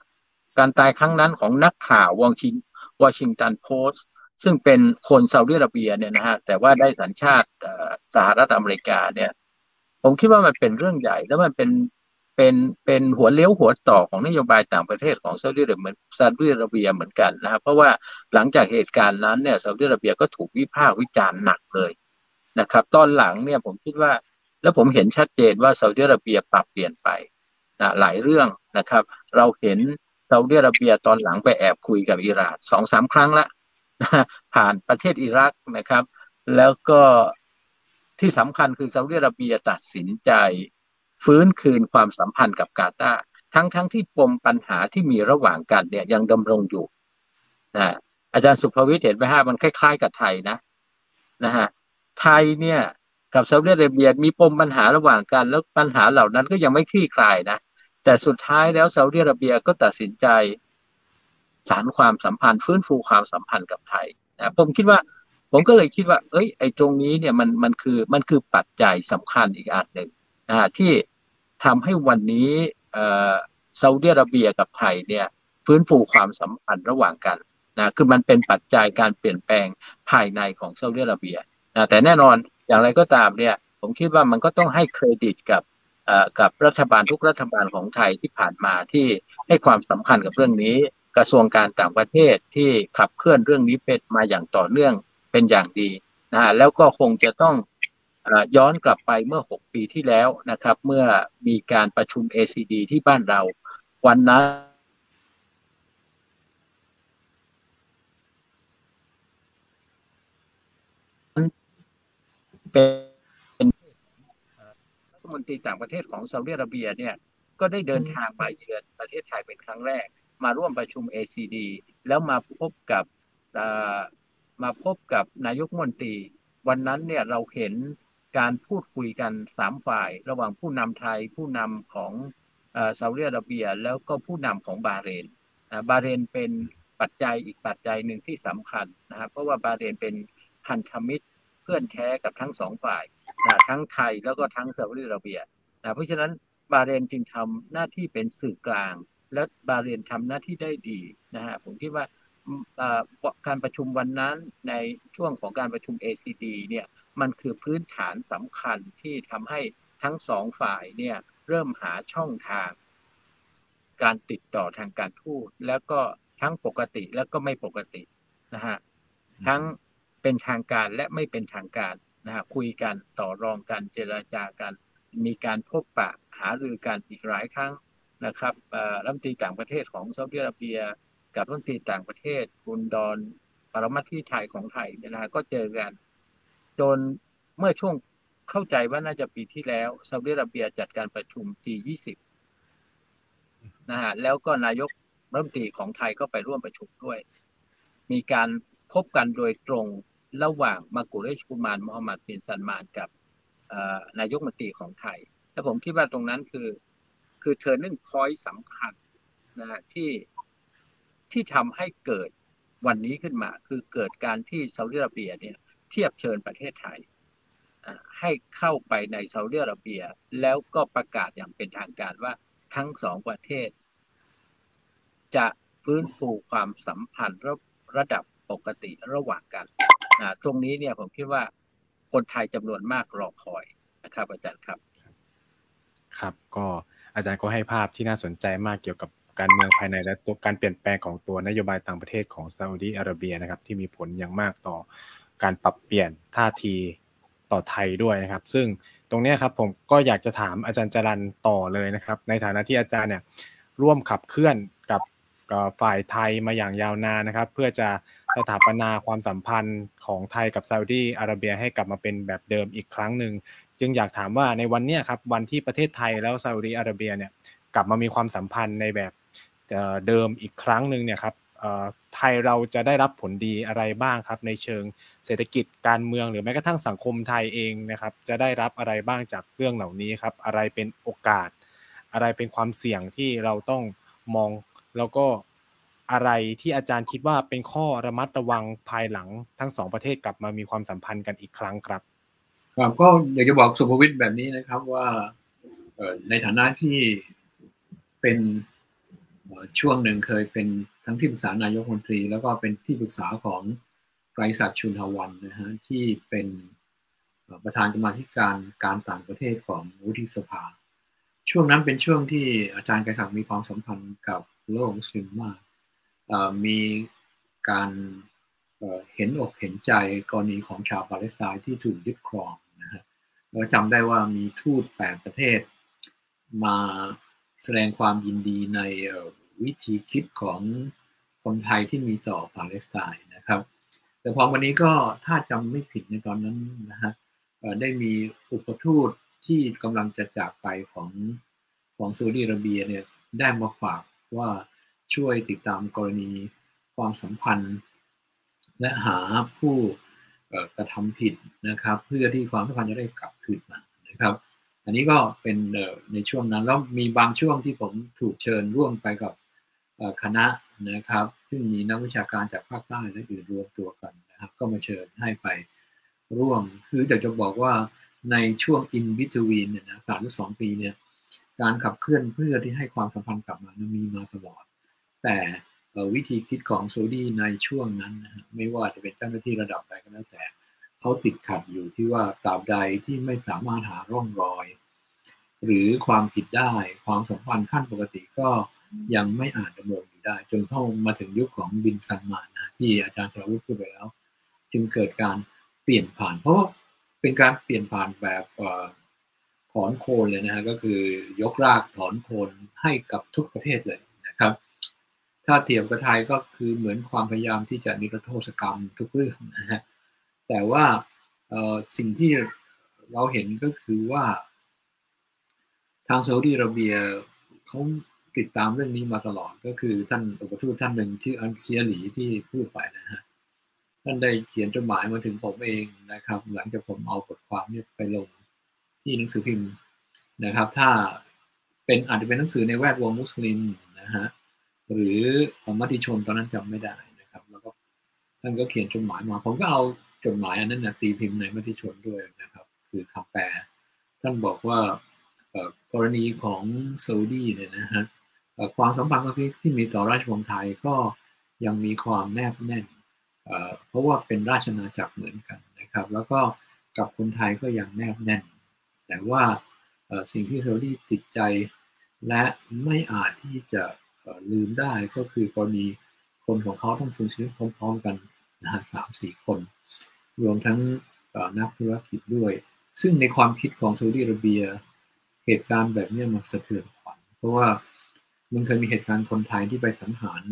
C: การตายครั้งนั้นของนักข่าววองชิงวอชิงตันโพสต์ซึ่งเป็นคนซาอุดิอาระเบียเนี่ยนะฮะแต่ว่าได้สัญชาติสหรัฐอเมริกาเนี่ย ผมคิดว่ามันเป็นเรื่องใหญ่ แล้วมันเป็น เป็นเป็นหัวเลี้ยวหัวต่อของนโยบายต่างประเทศของซาอุดิอาระเบียซาอุดิอาระเบียเหมือนกันนะครับ เพราะว่าหลังจากเหตุการณ์นั้นเนี่ยซาอุดิอาระเบียก็ถูกวิพากษ์วิจารณ์หนักเลยนะครับ ตอนหลังเนี่ยผมคิดว่า แล้วผมเห็นชัดเจนว่าซาอุดิอาระเบียปรับเปลี่ยนไปนะหลายเรื่องนะครับ เราเห็นซาอุดิอาระเบียตอนหลังไปแอบคุยกับอิหร่านสองสามครั้งละผ่านประเทศอิรักนะครับ แล้วก็ที่สำคัญคือซาอุดิอาระเบียตัดสินใจ ฟื้นคืนความสัมพันธ์กับกาตาทั้งทั้งที่ปมปัญหาที่มีระหว่างกันเนี่ยยังดำรงอยู่นะอาจารย์สุภวิทย์เห็นไหมฮะมันคล้าย ๆ กับไทยนะนะฮะไทยเนี่ยกับซาอุดิอาระเบียมีปมปัญหาระหว่างกัน แล้วปัญหาเหล่านั้นก็ยังไม่คลี่คลายนะแต่สุดท้ายแล้วซาอุดิอาระเบียก็ตัดสินใจสารความสัมพันธ์ฟื้นฟูความสัมพันธ์กับไทยนะผมคิดว่า ผมก็เลยคิดว่า เอ้ย ไอ้ตรงนี้เนี่ยมันมันคือมันคือปัจจัยสำคัญอีกอันหนึ่งนะที่ ทำให้วันนี้ซาอุดิอาระเบียกับไทยเนี่ยฟื้นฟูความสัมพันธ์ระหว่างกันนะคือมันเป็นปัจจัยการเปลี่ยนแปลงภายในของซาอุดิอาระเบียนะแต่แน่นอนอย่างไรก็ตามเนี่ยผมคิดว่ามันก็ต้องให้เครดิตกับกับรัฐบาลทุกรัฐบาลของไทยที่ผ่านมาที่ให้ความสำคัญกับเรื่องนี้ กระทรวงการต่างประเทศที่ขับเคลื่อนเรื่องนี้เป็นมาอย่างต่อเนื่องเป็นอย่างดีนะแล้วก็คงจะต้อง ย้อนกลับไปเมื่อ 6 ปีที่แล้วนะครับ เมื่อมีการประชุม ACD ที่บ้านเรา วันนั้นเป็นรัฐมนตรีต่างประเทศของซาอุดิอาระเบียเนี่ยก็ได้เดินทางไปเยือนประเทศไทยเป็นครั้งแรก มาร่วมประชุม ACD แล้วมาพบกับมาพบกับนายกมนตรี วันนั้นเนี่ยเราเห็น การพูดคุยกันสามฝ่าย ระหว่างผู้นำไทย ผู้นำของซาอุดิอาระเบีย แล้วก็ผู้นำของบาเรนบาเรนเป็นปัจจัยอีกปัจจัยหนึ่งที่สำคัญนะครับเพราะว่าบาเรนเป็นพันธมิตรเพื่อนแท้กับทั้งสองฝ่ายนะทั้งไทยแล้วก็ทั้งซาอุดิอาระเบียนะเพราะฉะนั้นบาเรนจึงทำหน้าที่เป็นสื่อกลาง และบาเรนทำหน้าที่ได้ดีนะฮะผมคิดว่า การประชุมวันนั้นในช่วงของการประชุม ACD เนี่ยมันคือพื้นฐานสำคัญที่ทำให้ทั้งสองฝ่ายเนี่ยเริ่มหาช่องทาง การติดต่อทางการทูตแล้วก็ทั้งปกติแล้วก็ไม่ปกตินะฮะทั้งเป็นทางการและไม่เป็นทางการนะฮะคุยกันต่อรองกันเจราจากัน มีการพบปะหารือกันอีกหลายครั้งนะครับรัฐมนตรีต่างประเทศของซาอุดิอาระเบีย กับรัฐมนตรีต่างประเทศ คุณดอนปรมัตที่ไทยของไทยนะฮะก็เจอกัน จนเมื่อช่วงเข้าใจว่าน่าจะปีที่แล้วซาอุดิอาระเบียจัดการประชุม G20 นะฮะแล้วก็นายกรัฐมนตรีของไทยก็ไปร่วมประชุมด้วย มีการพบกันโดยตรงระหว่างมากุเรชกุมารมฮัมหมัดบินซันมานกับนายกมนตรีของไทย และผมคิดว่าตรงนั้นคือ คือเทอร์นิ่งพอยต์สำคัญนะที่ ที่ทำให้เกิดวันนี้ขึ้นมา คือเกิดการที่ซาอุดิอาระเบียเนี่ยเทียบเชิญประเทศไทยให้เข้าไปในซาอุดิอาระเบีย แล้วก็ประกาศอย่างเป็นทางการว่าทั้งสองประเทศ จะฟื้นฟูความสัมพันธ์ระระดับปกติระหว่างกันนะตรงนี้เนี่ยผมคิดว่าคนไทยจำนวนมากรอคอยนะครับ อาจารย์ครับ
A: ครับ ก็อาจารย์ก็ให้ภาพที่น่าสนใจมากเกี่ยวกับ การเมืองภายในและตัวการเปลี่ยนแปลงของตัวนโยบายต่างประเทศของซาอุดีอาระเบียนะครับ ที่มีผลอย่างมากต่อการปรับเปลี่ยนท่าทีต่อไทยด้วยนะครับ ซึ่งตรงนี้ครับผมก็อยากจะถามอาจารย์จรันต่อเลยนะครับ ในฐานะที่อาจารย์เนี่ยร่วมขับเคลื่อนกับฝ่ายไทยมาอย่างยาวนานนะครับ เพื่อจะสถาปนาความสัมพันธ์ของไทยกับซาอุดีอาระเบียให้กลับมาเป็นแบบเดิมอีกครั้งหนึ่งจึงอยากถามว่าในวันนี้ครับวันที่ประเทศไทยแล้วซาอุดีอาระเบียเนี่ยกลับมามีความสัมพันธ์ในแบบ เดิมอีกครั้งหนึ่งเนี่ยครับไทยเราจะได้รับผลดีอะไรบ้างครับ ในเชิงเศรษฐกิจการเมืองหรือแม้กระทั่งสังคมไทยเองนะครับ จะได้รับอะไรบ้างจากเรื่องเหล่านี้ครับ อะไรเป็นโอกาส อะไรเป็นความเสี่ยงที่เราต้องมองแล้วก็อะไรที่อาจารย์คิดว่าเป็นข้อระมัดระวังภายหลังทั้งสองประเทศกลับมามีความสัมพันธ์กันอีกครั้งครับ
B: ครับก็อยากจะบอกสุภวิทย์แบบนี้นะครับว่าในฐานะที่เป็น ช่วงหนึ่งเคยเป็นทั้งที่ปรึกษานายกมนตรี แล้วก็เป็นที่ปรึกษาของไกรศักดิ์ชุนทวันนะฮะที่เป็นประธานกรรมธิการการต่างประเทศของวุฒิสภา ช่วงนั้นเป็นช่วงที่อาจารย์ไกรศักดิ์มีความสัมพันธ์กับโลกมุสลิมมากมีการเห็นอกเห็นใจกรณีของชาวปาเลสไตน์ที่ถูกยึดครองนะฮะเราจำได้ว่ามีทูตแปดประเทศมาแสดงความยินดีใน วิธีคิดของคนไทยที่มีต่อปาเลสไตน์นะครับ แต่พอวันนี้ก็ถ้าจำไม่ผิดในตอนนั้นนะฮะได้มีอุปทูตที่กำลังจะจากไปของของซาอุดิอาระเบียเนี่ยได้มาฝากว่าช่วยติดตามกรณีความสัมพันธ์ และหาผู้กระทำผิดนะครับ เพื่อที่ความสัมพันธ์จะได้กลับคืนมานะครับ อันนี้ก็เป็นในช่วงนั้นแล้วมีบางช่วงที่ผมถูกเชิญร่วมไปกับ คณะนะครับ ซึ่งมีนักวิชาการจากภาคใต้และอื่นรวมตัวกันนะครับก็มาเชิญให้ไปร่วม คืออยากจะบอกว่าในช่วง in between เนี่ยนะสามหรือสองปีเนี่ยการขับเคลื่อนเพื่อที่ให้ความสัมพันธ์กลับมานะมีมาตลอด แต่วิธีคิดของโซดีในช่วงนั้นนะไม่ว่าจะเป็นเจ้าหน้าที่ระดับใดก็แล้วแต่เขาติดขัดอยู่ที่ว่าตราบใดที่ไม่สามารถหาร่องรอย หรือความผิดได้ความสัมพันธ์ขั้นปกติก็ ยังไม่อาจดำเนินอยู่ได้ จนเข้ามาถึงยุคของบินซันมานะที่อาจารย์สรวุฒิพูดไปแล้ว จึงเกิดการเปลี่ยนผ่าน เพราะเป็นการเปลี่ยนผ่านแบบถอนโคนเลยนะฮะก็คือยกรากถอนโคนให้กับทุกประเทศเลยนะครับ ถ้าเทียบกับไทยก็คือเหมือนความพยายามที่จะนิรโทษกรรมทุกเรื่องนะฮะแต่ว่าสิ่งที่เราเห็นก็คือว่าทางซาอุดิอาระเบียเขา ติดตามเรื่องนี้มาตลอดก็คือท่านอุปทูตท่านหนึ่งที่อันเซียหลีที่พูดไปนะฮะท่านได้เขียนจดหมายมาถึงผมเองนะครับ หลังจากผมเอาบทความนี้ไปลงที่หนังสือพิมพ์นะครับ ถ้าเป็นอาจจะเป็นหนังสือในแวดวงมุสลิมนะฮะหรือองมติชนตอนนั้นจำไม่ได้นะครับ แล้วก็ท่านก็เขียนจดหมายมา ผมก็เอาจดหมายอันนั้นนะตีพิมพ์ในมติชนด้วยนะครับ คือคำแปล ท่านบอกว่ากรณีของซาอุดีเนี่ยนะฮะ ความสัมพันธ์ที่มีต่อราชวงศ์ไทยก็ยังมีความแนบแน่นเพราะว่าเป็นราชนาจักรเหมือนกันนะครับ แล้วก็กับคนไทยก็ยังแนบแน่น แต่ว่าสิ่งที่ซอุดีติดใจ และไม่อาจที่จะลืมได้ก็คือกรณีคนของเขาต้องสูญเสียพร้อมๆกันนะฮะสามสี่คน รวมทั้งนักธุรกิจด้วย ซึ่งในความคิดของซาอุดีอาระเบีย เหตุการณ์แบบนี้มันสะเทือนขวัญเพราะว่า มันเคยมีเหตุการณ์คนไทยที่ไปสังหาร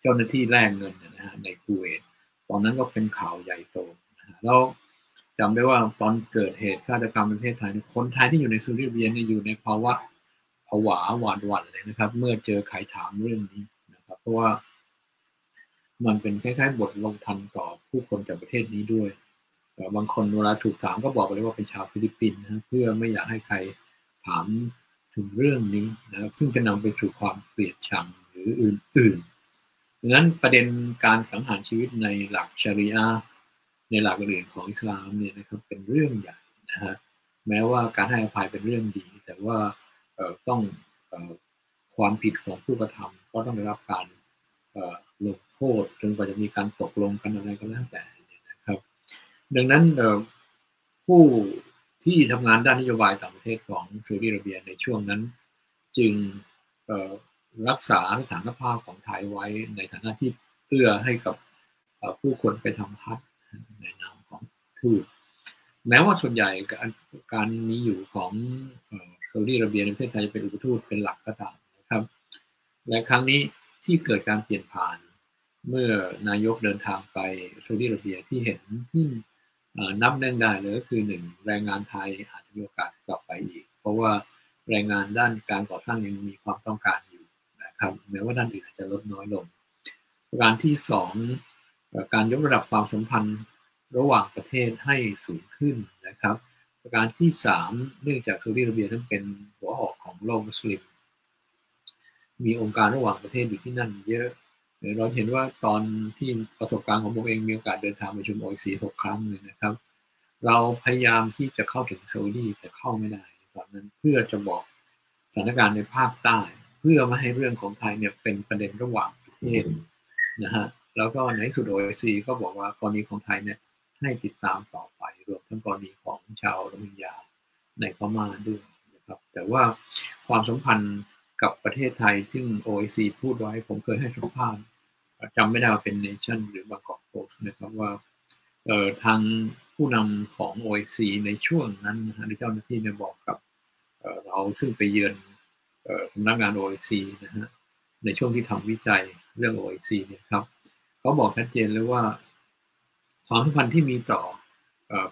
B: เจ้าหน้าที่แลกเงินนะฮะในคูเวตตอนนั้นก็เป็นข่าวใหญ่โตนะฮะแล้วจำได้ว่าตอนเกิดเหตุฆาตกรรมในประเทศไทย คนไทยที่อยู่ในซูริเบียนอยู่ในภาวะผวาหวาดหวั่นเลยนะครับ เมื่อเจอใครถามเรื่องนี้นะครับ เพราะว่ามันเป็นคล้ายๆบทลงทันต่อผู้คนจากประเทศนี้ด้วยบางคนเวลาถูกถามก็บอกไปเลยว่าเป็นชาวฟิลิปปินส์นะเพื่อไม่อยากให้ใครถาม ถึงเรื่องนี้นะครับซึ่งจะนำไปสู่ความเกลียดชังหรืออื่นๆดังนั้นประเด็นการสังหารชีวิตในหลักชริอะในหลักอื่นของอิสลามเนี่ยนะครับเป็นเรื่องใหญ่นะฮะแม้ว่าการให้อภัยเป็นเรื่องดี แต่ว่าต้องความผิดของผู้กระทำก็ต้องได้รับการลงโทษจนกว่าจะมีการตกลงกันอะไรก็แล้วแต่นะครับ ดังนั้นผู้ ที่ทำงานด้านนโยบายต่างประเทศของซาอุดิอาระเบียในช่วงนั้น จึงรักษาสถานภาพของไทยไว้ในฐานะที่เอื้อให้กับผู้คนไปทำพัดในนามของทูตแม้ว่าส่วนใหญ่การการมีอยู่ของซาอุดิอาระเบียในประเทศไทยเป็นอุปทูตเป็นหลักก็ตามนะครับและครั้งนี้ที่เกิดการเปลี่ยนผ่าน เมื่อนายกเดินทางไปซาอุดิอาระเบียที่เห็นที่ นับแน่นได้เลยก็คือหนึ่งแรงงานไทยอาจจะมีโอกาสกลับไปอีก เพราะว่าแรงงานด้านการก่อสร้างยังมีความต้องการอยู่นะครับแม้ว่าด้านอื่นอาจจะลดน้อยลง ประการที่สองการยกระดับความสัมพันธ์ระหว่างประเทศให้สูงขึ้นนะครับ ประการที่สามเนื่องจากซาอุดิอาระเบียนั้นเป็นหัวหอกของโลกมุสลิม มีองค์การระหว่างประเทศอยู่ที่นั่นเยอะ เราเห็นว่าตอนที่ประสบการณ์ของผมเองมีโอกาสเดินทางไปชุมโอซีหกครั้งเลยนะครับ เราพยายามที่จะเข้าถึงซาอุดีแต่เข้าไม่ได้ตอนนั้นเพื่อจะบอกสถานการณ์ในภาคใต้ เพื่อไม่ให้เรื่องของไทยเนี่ยเป็นประเด็นระหว่างประเทศนะฮะแล้วก็ในสุดโอซีก็บอกว่ากรณีของไทยเนี่ยให้ติดตามต่อไปรวมทั้งกรณีของชาวโรฮิงญาในพม่าด้วยนะครับแต่ว่าความสัมพันธ์กับประเทศไทยซึ่ง OIC พูดไว้ผมเคยให้สัมภาษณ์ จำไม่ได้ว่าเป็นเนชั่นหรือบางกอกโพสนะครับว่าเอ่อทางผู้นำของ OIC ในช่วงนั้นนะฮะเจ้าหน้าที่เนี่ยบอกกับเราซึ่งไปเยือนสำนักงาน OIC นะฮะในช่วงที่ทำวิจัยเรื่อง OIC เนี่ยครับเขาบอกชัดเจนเลยว่า ความสัมพันธ์ที่มีต่อ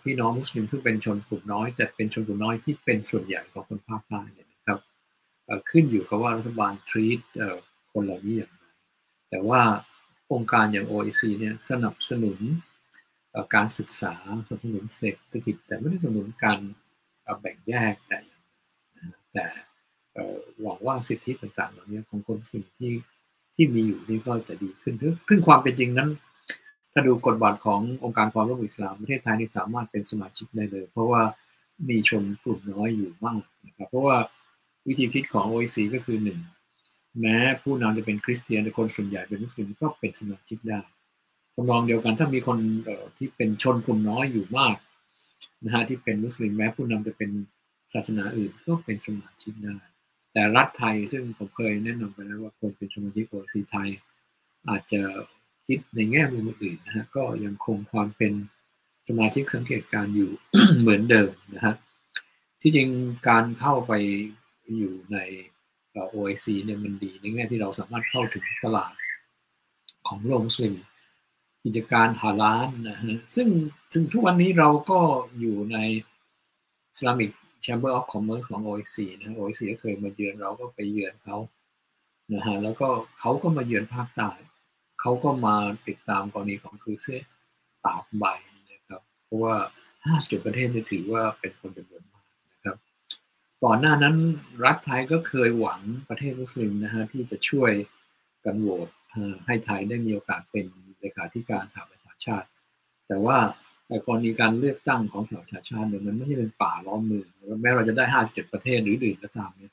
B: พี่น้องมุสลิมซึ่งเป็นชนกลุ่มน้อย แต่เป็นชนกลุ่มน้อยที่เป็นส่วนใหญ่ของคนภาคใต้เนี่ยนะครับขึ้นอยู่กับว่ารัฐบาลทรีตคนเหล่านี้อย่างไรแต่ว่า องค์การอย่าง OIC เนี่ยสนับสนุนการศึกษาสนับสนุนเศรษฐกิจ แต่ไม่ได้สนับสนุนการแบ่งแยกแต่แต่หวังว่าสิทธิต่างๆเหล่านี้ของคนสิ่งที่ที่มีอยู่นี่ก็จะดีขึ้นซึ่งความเป็นจริงนั้น ถ้าดูกฎบัตรขององค์การความร่วมมืออิสลามประเทศไทยนี่สามารถเป็นสมาชิกได้เลย เพราะว่ามีชนกลุ่มน้อยอยู่มากนะครับเพราะว่าวิธีคิดของ OIC ก็คือหนึ่ง แม้ผู้นำจะเป็นคริสเตียนแต่คนส่วนใหญ่เป็นมุสลิมก็เป็นสมาชิกได้ทำนองเดียวกันถ้ามีคนที่เป็นชนกลุ่มน้อยอยู่มากนะฮะที่เป็นมุสลิมแม้ผู้นำจะเป็นศาสนาอื่นก็เป็นสมาชิกได้ แต่รัฐไทยซึ่งผมเคยแนะนำไปแล้วว่าคนเป็นสมาชิกโอซีไทย อาจจะคิดในแง่มุมอื่นนะฮะก็ยังคงความเป็นสมาชิกสังเกตการอยู่เหมือนเดิมนะฮะที่จริงการเข้าไปอยู่ใน OIC เนี่ยมันดีในแง่ที่เราสามารถเข้าถึงตลาดของโลกมุสลิมกิจการฮาลานนะฮะซึ่งถึงทุกวันนี้เราก็อยู่ใน Islamic Chamber of Commerce ของ OIC นะ OIC ก็เคยมาเยือนเราก็ไปเยือนเขานะฮะแล้วก็เขาก็มาเยือนภาคใต้เขาก็มาติดตามกรณีของครูเซตากใบนะครับ เพราะว่า 50 ประเทศนี่ถือว่าเป็นคนจำนวนมากน ก่อนหน้านั้นรัฐไทยก็เคยหวังประเทศมุสลิมนะฮะที่จะช่วยกันโหวตให้ไทยได้มีโอกาสเป็นเลขาธิการสหประชาชาติ แต่ว่าแต่กรณีการเลือกตั้งของสหประชาชาติเนี่ยมันไม่ใช่เป็นป่าล้อมเมืองแม้เราจะได้ห้าเจ็ดประเทศหรืออื่นก็ตามเนี่ย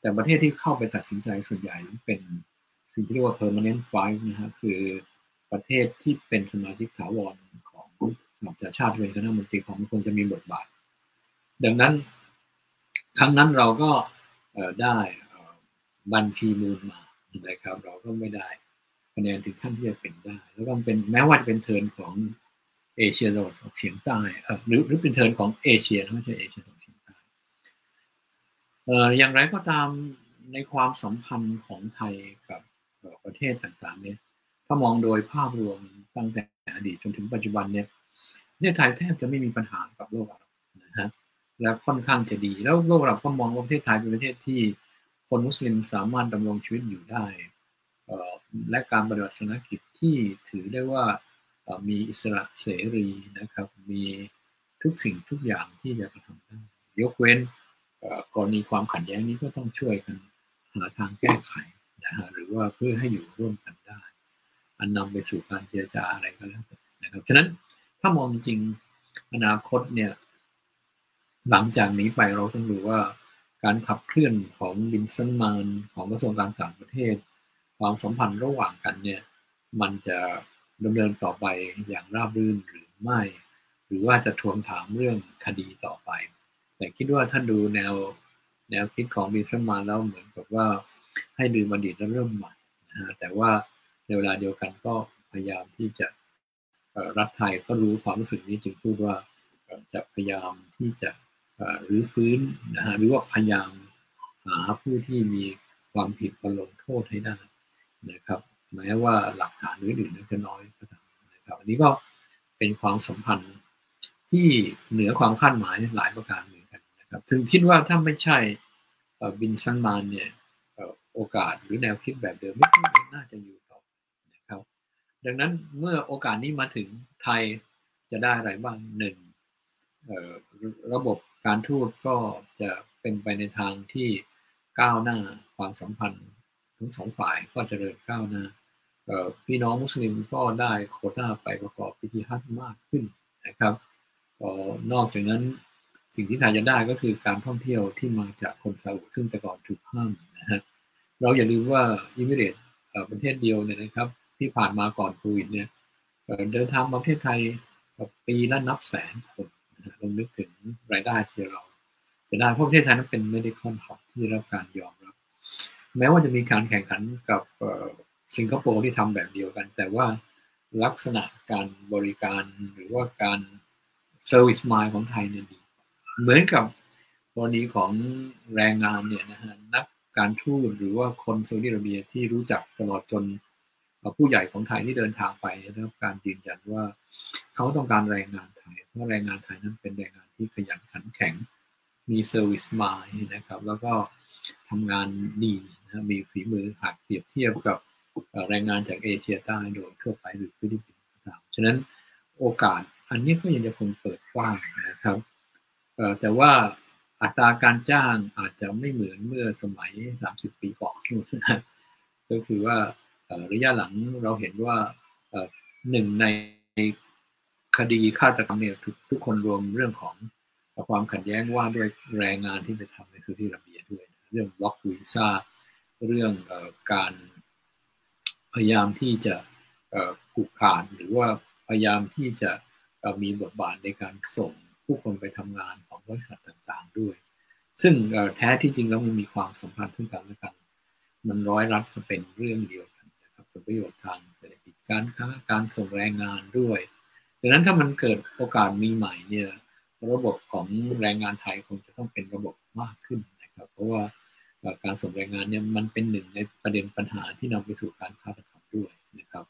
B: แต่ประเทศที่เข้าไปตัดสินใจส่วนใหญ่เป็นสิ่งที่เรียกว่า permanent five นะฮะคือประเทศที่เป็นสมาชิกถาวรของสหประชาชาติเป็นคณะมนตรีของมันคงจะมีบทบาท ดังนั้น ครั้งนั้นเราก็ได้บัญชีมูลมานะครับ เราก็ไม่ได้คะแนนถึงขั้นที่จะเป็นได้ แล้วก็เป็นแม้ว่าจะเป็นเทินของเอเชียตะวันออกเฉียงใต้หรือหรือเป็นเทินของเอเชียไม่ใช่เอเชียตะวันออกเฉียงใต้อย่างไรก็ตามในความสัมพันธ์ของไทยกับประเทศต่างๆเนี่ยถ้ามองโดยภาพรวมตั้งแต่อดีตจนถึงปัจจุบันเนี่ยประเทศไทยแทบจะไม่มีปัญหากับโลกอา และค่อนข้างจะดี แล้วโลกอาหรับก็มองว่าประเทศไทยเป็นประเทศที่คนมุสลิมสามารถดำรงชีวิตอยู่ได้และการปฏิบัติศาสนกิจที่ถือได้ว่ามีอิสระเสรีนะครับ มีทุกสิ่งทุกอย่างที่จะกระทำได้ยกเว้นกรณีความขัดแย้งนี้ก็ต้องช่วยกันหาทางแก้ไขนะฮะหรือว่าเพื่อให้อยู่ร่วมกันได้ อันนำไปสู่การเจรจาอะไรก็แล้วแต่นะครับฉะนั้นถ้ามองจริงอนาคตเนี่ย หลังจากนี้ไปเราต้องดูว่าการขับเคลื่อนของบินซันมานของกระทรวงการต่างประเทศ ความสัมพันธ์ระหว่างกันเนี่ยมันจะดำเนินต่อไปอย่างราบรื่นหรือไม่ หรือว่าจะทวงถามเรื่องคดีต่อไป แต่คิดว่าท่าดูแนวแนวคิดของบินซันมานแล้วเหมือนกับว่าให้ดื่มอดีตแล้วเริ่มใหม่นะฮะแต่ว่าในเวลาเดียวกันก็พยายามที่จะรัฐไทยก็รู้ความรู้สึกนี้จึงพูดว่าจะพยายามที่จะ หรือฟื้นนะฮะหรือว่าพยายามหาผู้ที่มีความผิดมาลงโทษให้ได้นะครับแม้ว่าหลักฐานอื่นๆจะน้อยก็ตามนะครับอันนี้ก็เป็นความสัมพันธ์ที่เหนือความคาดหมายหลายประการเหมือนกันนะครับ ถึงคิดว่าถ้าไม่ใช่บินซันมานเนี่ยโอกาสหรือแนวคิดแบบเดิมไม่น่าจะอยู่ต่อนะครับ ดังนั้นเมื่อโอกาสนี้มาถึงไทยจะได้อะไรบ้างหนึ่งระบบ การทูตก็จะเป็นไปในทางที่ก้าวหน้าความสัมพันธ์ทั้งสองฝ่ายก็จเจริญก้าวหน้าพี่น้องมุสลิมก็ได้โคต้าไปประกอบพิธีฮัจญ์มากขึ้นนะครับนอกจากนั้นสิ่งที่ไทยจะได้ก็คือการท่องเที่ยวที่มาจากคนซาอุซึ่งแต่ก่อนถูกห้ามนะฮะเราอย่าลืมว่าอิมิเรตประเทศเดียวเนี่ยนะครับ ที่ผ่านมาก่อนโควิดเนี่ยเดินทางมาประเทศไทยปีละนับแสนคน ลองนึกถึงรายได้ที่เราจะได้เพราะประเทศไทยนั้นเป็น medical hub ที่รับการยอมรับ แม้ว่าจะมีการแข่งขันกับสิงคโปร์ที่ทำแบบเดียวกัน แต่ว่าลักษณะการบริการหรือว่าการ service mind ของไทยเนี่ยดี เหมือนกับกรณีของแรงงานเนี่ยนะฮะนักการทูตหรือว่าคนซาอุดิอาระเบียที่รู้จักตลอดจน ผู้ใหญ่ของไทยที่เดินทางไปได้รับการยืนยันว่าเขาต้องการแรงงานไทย เพราะแรงงานไทยนั้นเป็นแรงงานที่ขยันขันแข็ง มี service mind นะครับ แล้วก็ทำงานดีนะมีฝีมือหากเปรียบเทียบกับแรงงานจากเอเชียใต้โดยทั่วไปหรือฟิลิปปินส์ต่างๆ ฉะนั้นโอกาสอันนี้ก็ยังจะคงเปิดกว้างนะครับแต่ว่าอัตราการจ้างอาจจะไม่เหมือนเมื่อสมัย 30 ปีก่อนก็คือว่า ระยะหลังเราเห็นว่าหนึ่งในคดีฆาตกรรมเนี่ยทุกคนรวมเรื่องของความขัดแย้งว่าด้วยแรงงานที่ไปทำในสุที่ระเบียด้วย เรื่องล็อกวีซ่าเรื่องการพยายามที่จะผูกขาดหรือว่าพยายามที่จะมีบทบาทในการส่งผู้คนไปทำงานของบริษัทต่างๆด้วย ซึ่งแท้ที่จริงแล้วมันมีความสัมพันธ์ซึ่งกันและกัน มันร้อยรัดจะเป็นเรื่องเดียว ผลประโยชน์ทางเศรษฐกิจการค้าการส่งแรงงานด้วยดังนั้นถ้ามันเกิดโอกาสมีใหม่เนี่ยระบบของแรงงานไทยคงจะต้องเป็นระบบมากขึ้นนะครับ เพราะว่าการส่งแรงงานเนี่ยมันเป็นหนึ่งในประเด็นปัญหาที่นำไปสู่การฆาตกรรมด้วยนะครับ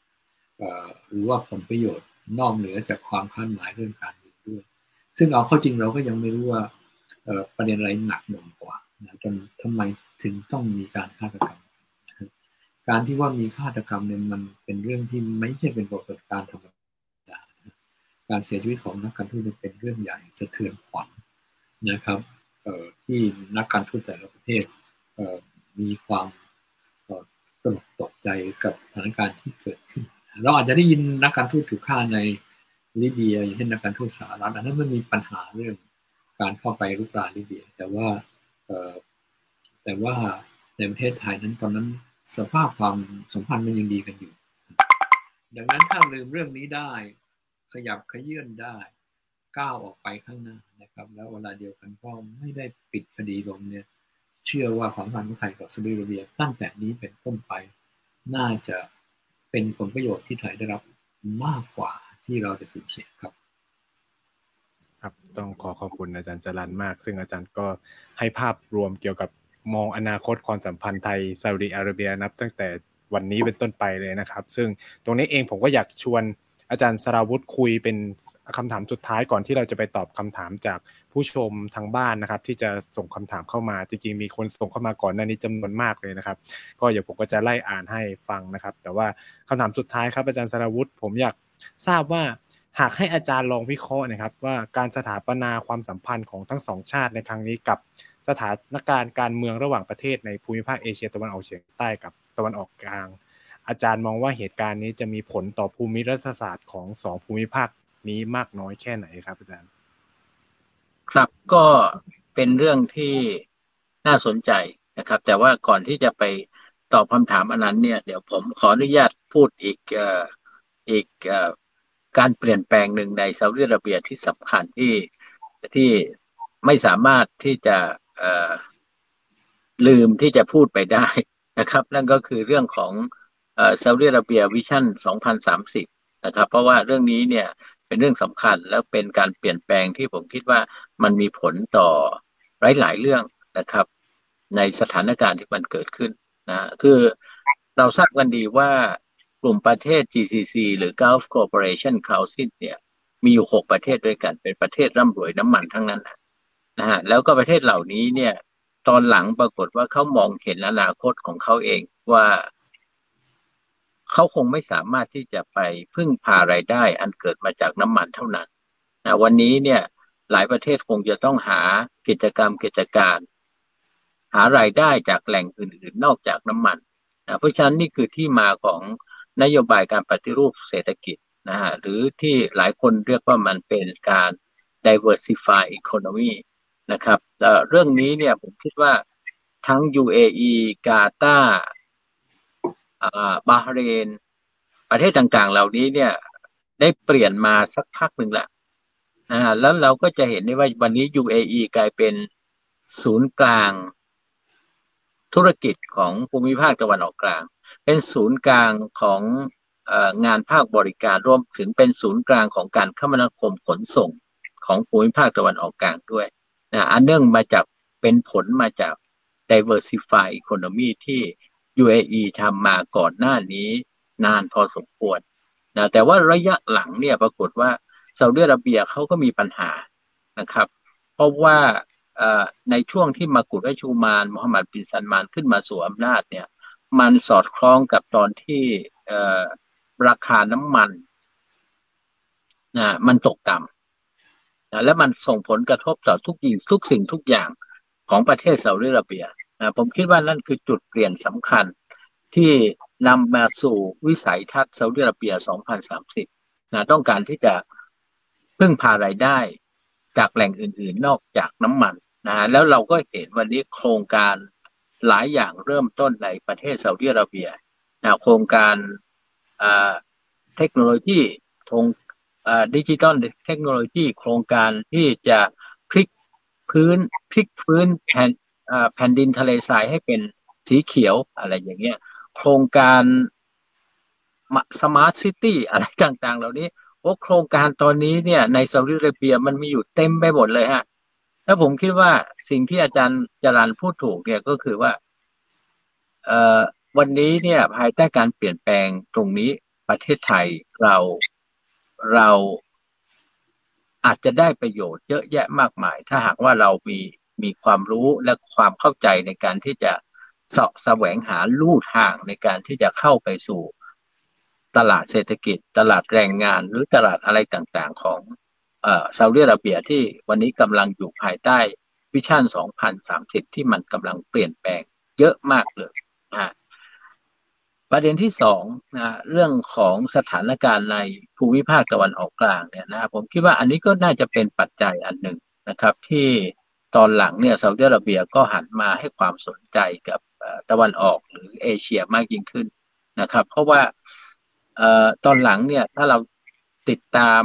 B: หรือว่าผลประโยชน์นอกเหนือจากความคาดหมายเรื่องการเงินด้วย ซึ่งเอาเข้าจริงเราก็ยังไม่รู้ว่าประเด็นอะไรหนักหน่วงกว่านะจนทำไมถึงต้องมีการฆาตกรรม การที่ว่ามีฆาตกรรมเนี่ยมันเป็นเรื่องที่ไม่ใช่เป็นปรากฏการณ์ธรรมดา การเสียชีวิตของนักการทูตเป็นเรื่องใหญ่สะเทือนขวัญนะครับที่นักการทูตแต่ละประเทศเมีความตระหนกตกใจกับสถานการณ์ที่เกิดขึ้น เราอาจจะได้ยินนักการทูตถูกฆ่าในลิเบียอย่างเช่นนักการทูตสหรัฐอันนั้นมันมีปัญหาเรื่องการเข้าไปรุกรานลิเบีย แต่ว่าแต่ว่าในประเทศไทยนั้นตอนนั้น สภาพความสัมพันธ์มันยังดีกันอยู่ ดังนั้นถ้าลืมเรื่องนี้ได้ ขยับขยื่นได้ ก้าวออกไปข้างหน้านะครับ แล้วเวลาเดียวกันก็ไม่ได้ปิดคดีลงเนี่ย เชื่อว่าความสัมพันธ์ของไทยกับซาอุดิอาระเบียตั้งแต่นี้เป็นต้นไป น่าจะเป็นผลประโยชน์ที่ไทยได้รับมากกว่าที่เราจะสูญเสียครับ
A: ครับต้องขอขอบคุณอาจารย์จรันมาก ซึ่งอาจารย์ก็ให้ภาพรวมเกี่ยวกับ มองอนาคตความสัมพันธ์ไทยซาอุดิอาระเบียนับ ตั้งแต่วันนี้เป็นต้นไปเลยนะครับ ซึ่งตรงนี้เองผมก็อยากชวนอาจารย์สราวุธคุยเป็นคำถามสุดท้ายก่อนที่เราจะไปตอบคำถามจากผู้ชมทางบ้านนะครับ ที่จะส่งคำถามเข้ามาจริงๆมีคนส่งเข้ามาก่อนหน้านี้จำนวนมากเลยนะครับ ก็เดี๋ยวผมก็จะไล่อ่านให้ฟังนะครับ แต่ว่าคำถามสุดท้ายครับอาจารย์สราวุธผมอยากทราบว่าหากให้อาจารย์ลองวิเคราะห์นะครับ ว่าการสถาปนาความสัมพันธ์ของทั้งสองชาติในครั้งนี้กับ สถานการณ์การเมืองระหว่างประเทศในภูมิภาคเอเชียตะวันออกเฉียงใต้กับตะวันออกกลาง อาจารย์มองว่าเหตุการณ์นี้จะมีผลต่อภูมิรัฐศาสตร์ของสองภูมิภาคนี้มากน้อยแค่ไหนครับ อาจารย์
C: ครับก็เป็นเรื่องที่น่าสนใจนะครับ แต่ว่าก่อนที่จะไปตอบคำถามอันนั้นเนี่ย เดี๋ยวผมขออนุญาตพูดอีกอีกอการเปลี่ยนแปลงหนึ่งในซาอุดิอาระเบียที่สำคัญที่ที่ไม่สามารถที่จะ ลืมที่จะพูดไปได้นะครับ นั่นก็คือเรื่องของเอ่อซาอุดิอาระเบียวิชั่น 2030 นะครับ เพราะว่าเรื่องนี้เนี่ยเป็นเรื่องสำคัญแล้วเป็นการเปลี่ยนแปลงที่ผมคิดว่ามันมีผลต่อหลายๆเรื่องนะครับ ในสถานการณ์ที่มันเกิดขึ้นนะคือเราทราบกันดีว่ากลุ่มประเทศ GCC หรือ Gulf Cooperation Council เนี่ยมีอยู่ 6 ประเทศด้วยกัน เป็นประเทศร่ำรวยน้ำมันทั้งนั้นนะ นะฮะแล้วก็ประเทศเหล่านี้เนี่ย ตอนหลังปรากฏว่าเขามองเห็นอนาคตของเขาเองว่าเขาคงไม่สามารถที่จะไปพึ่งพารายได้อันเกิดมาจากน้ำมันเท่านั้นนะวันนี้เนี่ยหลายประเทศคงจะต้องหากิจกรรมกิจการ หารายได้จากแหล่งอื่น ๆ นอกจากน้ำมันนะเพราะฉะนั้นนี่คือที่มาของนโยบายการปฏิรูปเศรษฐกิจนะฮะหรือที่หลายคนเรียกว่ามันเป็นการ diversify economy นะครับเรื่องนี้เนี่ยผมคิดว่าทั้ง UAE กาตาบาห์เรน ประเทศต่างๆ เหล่านี้เนี่ย ได้เปลี่ยนมาสักพักหนึ่งแหละแล้วเราก็จะเห็นได้ว่าวันนี้ UAE กลายเป็นศูนย์กลาง ธุรกิจของภูมิภาคตะวันออกกลาง เป็นศูนย์กลางของงานภาคบริการรวมถึงเป็นศูนย์กลางของการคมนาคมขนส่งของภูมิภาคตะวันออกกลางด้วย นะอันเนื่องมาจากเป็นผลมาจาก diversify economy ที่ UAE ทำมาก่อนหน้านี้นานพอสมควรนะแต่ว่าระยะหลังเนี่ยปรากฏว่าซาอุดิอาระเบียเขาก็มีปัญหานะครับ เพราะว่าในช่วงที่มากุฎราชูมานมุฮัมมัดบินซันมานขึ้นมาสู่อำนาจเนี่ยมันสอดคล้องกับตอนที่ราคาน้ำมันนะมันตกต่ำ นะและมันส่งผลกระทบต่อทุกยิ่งทุกสิ่งทุกอย่างของประเทศซาอุดิอาระเบียนะผมคิดว่านั่นคือจุดเปลี่ยนสำคัญที่นำมาสู่วิสัยทัศน์ซาอุดิอาระเบีย 2030นะต้องการที่จะพึ่งพารายได้จากแหล่งอื่น ๆ นอกจากน้ำมันนะแล้วเราก็เห็นวันนี้โครงการหลายอย่างเริ่มต้นในประเทศซาอุดิอาระเบียนะโครงการเทคโนโลยีทง digital technology โครงการที่จะพลิกพื้นพลิกพื้นแผ่นแผ่นดินทะเลทรายให้เป็นสีเขียวอะไรอย่างเงี้ยโครงการ smart city อะไรต่างๆ เหล่านี้โอ้โครงการตอนนี้เนี่ย ในซาอุดิอาระเบียมันมีอยู่เต็มไปหมดเลยฮะแล้วผมคิดว่าสิ่งที่อาจารย์จรัญพูดถูกเนี่ยก็คือว่าเออวันนี้เนี่ยภายใต้การเปลี่ยนแปลงตรงนี้ประเทศไทยเรา เราอาจจะได้ประโยชน์เยอะแยะมากมาย ถ้าหากว่าเรามีมีความรู้และความเข้าใจในการที่จะสาะแสวงหาลู่ทางในการที่จะเข้าไปสู่ตลาดเศรษฐกิจ ตลาดแรงงานหรือตลาดอะไรต่างๆ ของเอ่อซาอุดิอาระเบียที่วันนี้กำลังอยู่ภายใต้วิชั่น 2030 ที่มันกำลังเปลี่ยนแปลงเยอะมากเลยนะ ประเด็นที่สองนะเรื่องของสถานการณ์ในภูมิภาคตะวันออกกลางเนี่ยนะผมคิดว่าอันนี้ก็น่าจะเป็นปัจจัยอันหนึ่งนะครับ ที่ตอนหลังเนี่ยซาอุดิอาระเบียก็หันมาให้ความสนใจกับตะวันออกหรือเอเชียมากยิ่งขึ้นนะครับ เพราะว่าตอนหลังเนี่ยถ้าเราติดตาม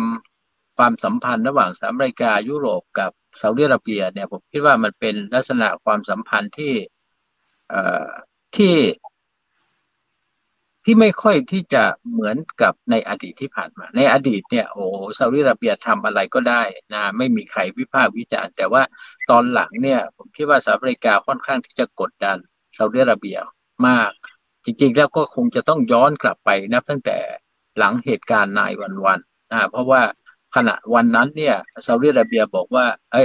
C: ความสัมพันธ์ระหว่างสหรัฐอเมริกายุโรปกับซาอุดิอาระเบียเนี่ยผมคิดว่ามันเป็นลักษณะความสัมพันธ์ที่ที่ ที่ไม่ค่อยที่จะเหมือนกับในอดีตที่ผ่านมา ในอดีตเนี่ยโอ้ซาอุดิอาระเบียทำอะไรก็ได้นะไม่มีใครวิพากษ์วิจารณ์แต่ว่าตอนหลังเนี่ยผมคิดว่าสหรัฐอเมริกาค่อนข้างที่จะกดดันซาอุดิอาระเบียมาก จริงๆ แล้วก็คงจะต้องย้อนกลับไปนับตั้งแต่หลังเหตุการณ์นายวันวันนะเพราะว่าขณะวันนั้นเนี่ยซาอุดิอาระเบียบอกว่าไอ้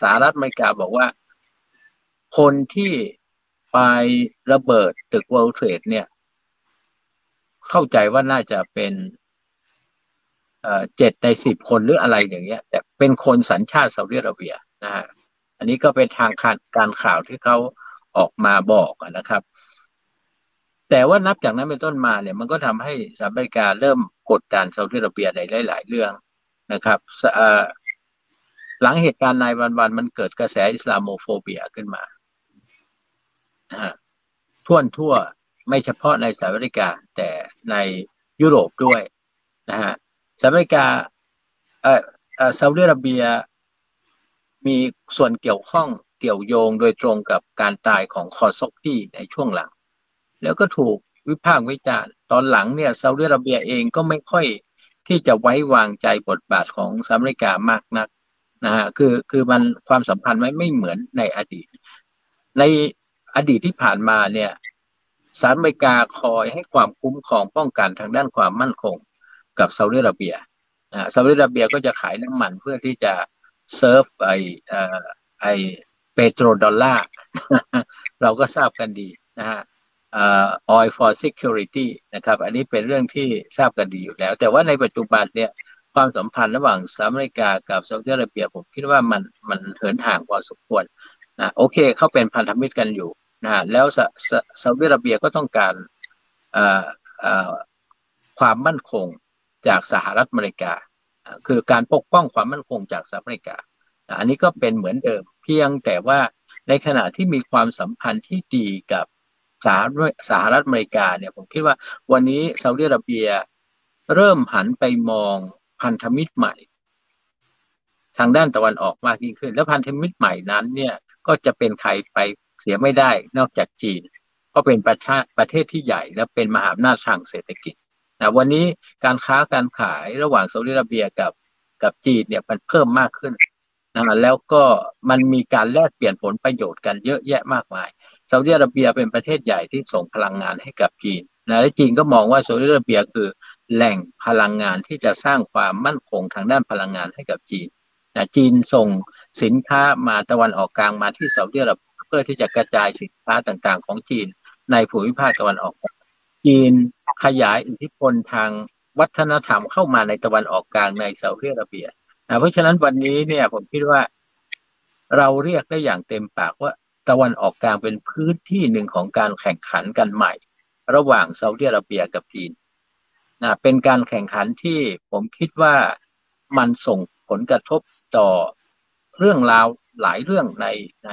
C: สหรัฐอเมริกาบอกว่า คนที่ไประเบิดตึก World Trade เนี่ย เข้าใจว่าน่าจะเป็นเจ็ดในสิบคนหรืออะไรอย่างเงี้ย แต่เป็นคนสัญชาติซาอุดิอาระเบียนะฮะอันนี้ก็เป็นทางการข่าวที่เขาออกมาบอกนะครับ แต่ว่านับจากนั้นเป็นต้นมาเนี่ย มันก็ทำให้สหรัฐอเมริกาเริ่มกดดันซาอุดิอาระเบียในหลาย ๆ เรื่องนะครับหลังเหตุการณ์นายวันวันมันเกิดกระแสอิสลามโมโฟเบียขึ้นมานะฮะทั่วทั่ว ไม่เฉพาะในสหรัฐอเมริกา แต่ในยุโรปด้วยนะฮะสหรัฐอเมริกาเอ่อซาอุดิอาระเบียมีส่วนเกี่ยวข้องเกี่ยวโยงโดยตรงกับการตายของคอซอกตี้ในช่วงหลัง แล้วก็ถูกวิพากษ์วิจารณ์ตอนหลังเนี่ยซาอุดิอาระเบียเองก็ไม่ค่อยที่จะไว้วางใจบทบาทของสหรัฐอเมริกามากนักนะฮะคือคือมันความสัมพันธ์ไม่ไม่เหมือนในอดีต ในอดีตที่ผ่านมาเนี่ย สหรัฐอเมริกาคอยให้ความคุ้มครองป้องกันทางด้านความมั่นคงกับซาอุดิอาระเบียนะซาอุดิอาระเบียก็จะขายน้ำมันเพื่อที่จะเซิร์ฟไอไอ petrodollar เราก็ทราบกันดีนะฮะอ oil for security นะครับ อันนี้เป็นเรื่องที่ทราบกันดีอยู่แล้ว แต่ว่าในปัจจุบันเนี่ยความสัมพันธ์ระหว่างสหรัฐอเมริกากับซาอุดิอาระเบียผมคิดว่ามันมันเหินห่างพอสมควรนะโอเคเขาเป็นพันธมิตรกันอยู่ นะแล้วซาอุดิอาระเบียก็ต้องการความมั่นคงจากสหรัฐอเมริกา คือการปกป้องความมั่นคงจากสหรัฐอเมริกา อันนี้ก็เป็นเหมือนเดิม เพียงแต่ว่าในขณะที่มีความสัมพันธ์ที่ดีกับสหสหรัฐอเมริกาเนี่ยผมคิดว่าวันนี้ซาอุดิอาระเบียเริ่มหันไปมองพันธมิตรใหม่ ทางด้านตะวันออกมากยิ่งขึ้น แล้วพันธมิตรใหม่นั้นเนี่ยก็จะเป็นใครไป เสียไม่ได้นอกจากจีนเพราะเป็นประชาประเทศที่ใหญ่และเป็นมหาอำนาจทางเศรษฐกิจนะวันนี้การค้าการขายระหว่างซาอุดิอาระเบียกับกับจีนเนี่ยมันเพิ่มมากขึ้นนะแล้วก็มันมีการแลกเปลี่ยนผลประโยชน์กันเยอะแยะมากมายซาอุดิอาระเบียเป็นประเทศใหญ่ที่ส่งพลังงานให้กับจีนนะและจีนก็มองว่าซาอุดิอาระเบียคือแหล่งพลังงานที่จะสร้างความมั่นคงทางด้านพลังงานให้กับจีนนะจีนส่งสินค้ามาตะวันออกกลางมาที่ซาอุดิอาระเบีย เพื่อที่จะกระจายสินค้าต่างๆ ของจีนในภูมิภาคตะวันออก จีนขยายอิทธิพลทางวัฒนธรรมเข้ามาในตะวันออกกลางในซาอุดิอาระเบียนะเพราะฉะนั้นวันนี้เนี่ยผมคิดว่าเราเรียกได้อย่างเต็มปากว่าตะวันออกกลางเป็นพื้นที่หนึ่งของการแข่งขันกันใหม่ ระหว่างซาอุดิอาระเบียกับจีนนะเป็นการแข่งขันที่ผมคิดว่ามันส่งผลกระทบต่อเรื่องราวหลายเรื่องในใน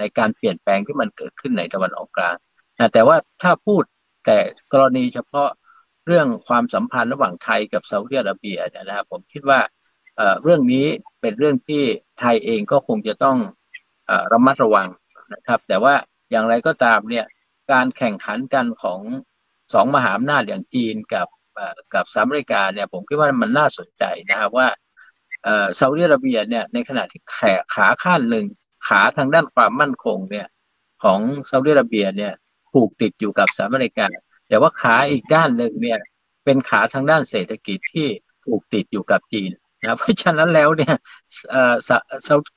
C: ในการเปลี่ยนแปลงที่มันเกิดขึ้นในตะวันออกกลางนะแต่ว่าถ้าพูดแต่กรณีเฉพาะเรื่องความสัมพันธ์ระหว่างไทยกับซาอุดิอาระเบียนะครับผมคิดว่าเรื่องนี้เป็นเรื่องที่ไทยเองก็คงจะต้องระมัดระวังนะครับ แต่ว่าอย่างไรก็ตามเนี่ยการแข่งขันกันของสองมหาอำนาจอย่างจีนกับกับสหรัฐอเมริกาเนี่ยผมคิดว่ามันน่าสนใจนะครับว่าซาอุดิอาระเบียเนี่ยในขณะที่แขขาข้างหนึ่ง ขาทางด้านความมั่นคงเนี่ย ของซาอุดิอาระเบียเนี่ยผูกติดอยู่กับสหรัฐอเมริกา แต่ว่าขาอีกด้านหนึ่งเนี่ย เป็นขาทางด้านเศรษฐกิจที่ผูกติดอยู่กับจีนนะเพราะฉะนั้นแล้วเนี่ย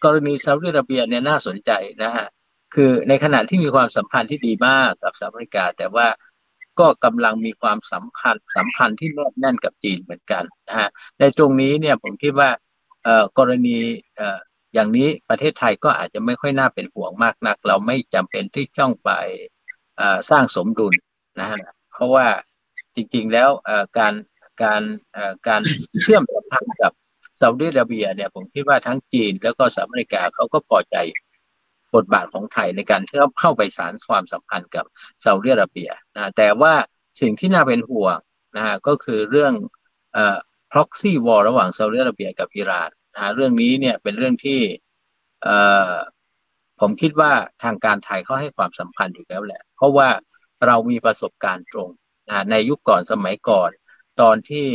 C: กรณีซาอุดิอาระเบียเนี่ยน่าสนใจนะฮะคือในขณะที่มีความสัมพันธ์ที่ดีมากกับสหรัฐอเมริกา แต่ว่าก็กำลังมีความสำคัญสัมพันธ์ที่แนบแน่นกับจีนเหมือนกันนะฮะในตรงนี้เนี่ยผมคิดว่าเออกรณีเอย่างนี้ประเทศไทยก็อาจจะไม่ค่อยน่าเป็นห่วงมากนัก เราไม่จำเป็นที่ต้องไปสร้างสมดุลนะฮะเพราะว่าจริง ๆ แล้วการการการเชื่อมสัมพันธ์กับซาอุดิอาระเบียเนี่ยผมคิดว่าทั้งจีนแล้วก็สหรัฐอเมริกาเขาก็พอใจบทบาทของไทยในการที่เราเข้าไปสารความสัมพันธ์กับซาอุดิอาระเบียนะแต่ว่าสิ่งที่น่าเป็นห่วงนะฮะก็คือเรื่องอ proxy war ระหว่างซาอุดิอาระเบียกับอิหร่าน นะเรื่องนี้เนี่ยเป็นเรื่องที่เออผมคิดว่าทางการไทยเขาให้ความสำคัญอยู่แล้วแหละ เพราะว่าเรามีประสบการณ์ตรงนะในยุคก่อนสมัยก่อน ตอนที่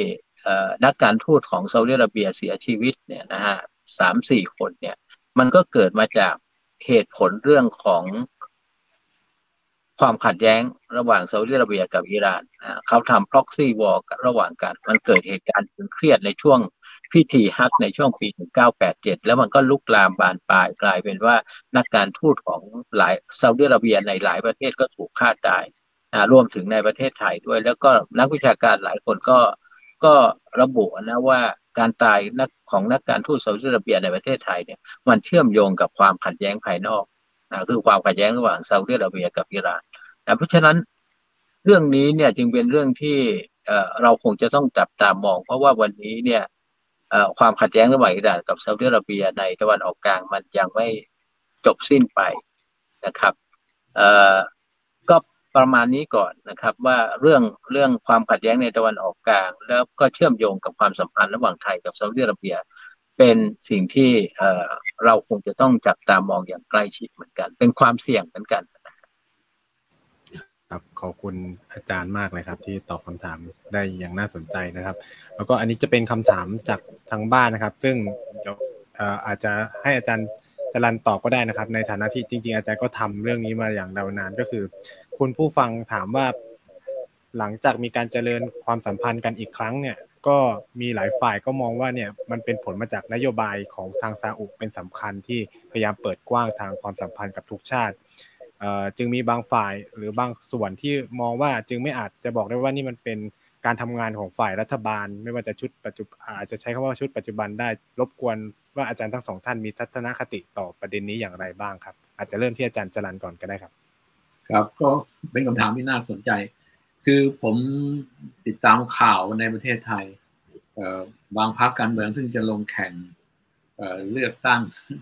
C: นักการทูตของซาอุดิอาระเบียเสียชีวิตเนี่ยนะฮะสามสี่คนเนี่ย มันก็เกิดมาจากเหตุผลเรื่องของ ความขัดแย้งระหว่างซาอุดิอาระเบียกับอิหร่านเขาทำ proxy war ระหว่างกัน มันเกิดเหตุการณ์ตึงเครียดในช่วงพิธีฮัทในช่วงปี 1987 แล้วมันก็ลุกลามบานปลายกลายเป็นว่านักการทูตของหลายซาอุดิอาระเบียในหลายประเทศก็ถูกฆ่าตายรวมถึงในประเทศไทยด้วย แล้วก็นักวิชาการหลายคนก็ก็ระบุนะว่าการตายนักของนักการทูตซาอุดิอาระเบียในประเทศไทยเนี่ยมันเชื่อมโยงกับความขัดแย้งภายนอก นะคือความขัดแย้งระหว่างซาอุดิอาระเบียกับอิหร่านนะเพราะฉะนั้นเรื่องนี้เนี่ยจึงเป็นเรื่องที่เราคงจะต้องจับตามอง เพราะว่าวันนี้เนี่ยความขัดแย้งระหว่างอิหร่านกับซาอุดิอาระเบียในตะวันออกกลางมันยังไม่จบสิ้นไปนะครับก็ประมาณนี้ก่อนนะครับ ว่าเรื่องเรื่องความขัดแย้งในตะวันออกกลาง แล้วก็เชื่อมโยงกับความสัมพันธ์ระหว่างไทยกับซาอุดิอาระเบีย เป็นสิ่งที่เราคงจะต้องจับตามองอย่างใกล้ชิดเหมือนกัน เป็นความเสี่ยงเหมือนกัน
A: ครับขอบคุณอาจารย์มากเลยครับ ที่ตอบคำถามได้อย่างน่าสนใจนะครับ แล้วก็อันนี้จะเป็นคำถามจากทางบ้านนะครับ ซึ่งจะอาจจะให้อาจารย์จรันตอบก็ได้นะครับ ในฐานะที่จริง ๆ อาจารย์ก็ทำเรื่องนี้มาอย่างยาวนานก็คือ คุณผู้ฟังถามว่า หลังจากมีการเจริญความสัมพันธ์กันอีกครั้งเนี่ย ก็มีหลายฝ่ายก็มองว่าเนี่ยมันเป็นผลมาจากนโยบายของทางซาอุเป็นสำคัญที่พยายามเปิดกว้างทางความสัมพันธ์กับทุกชาติจึงมีบางฝ่ายหรือบางส่วนที่มองว่าจึงไม่อาจจะบอกได้ว่านี่มันเป็นการทำงานของฝ่ายรัฐบาล ไม่ว่าจะชุดปัจจุบันอาจจะใช้คำว่าชุดปัจจุบันได้ รบกวนว่าอาจารย์ทั้งสองท่านมีทัศนคติต่อประเด็นนี้อย่างไรบ้างครับ อาจจะเริ่มที่อาจารย์จรันก่อนก็ได้ครับ
B: ครับก็เป็นคำถามที่น่าสนใจ คือผมติดตามข่าวในประเทศไทยบางพรรคการเมืองซึ่งจะลงแข่งเลือกตั้ง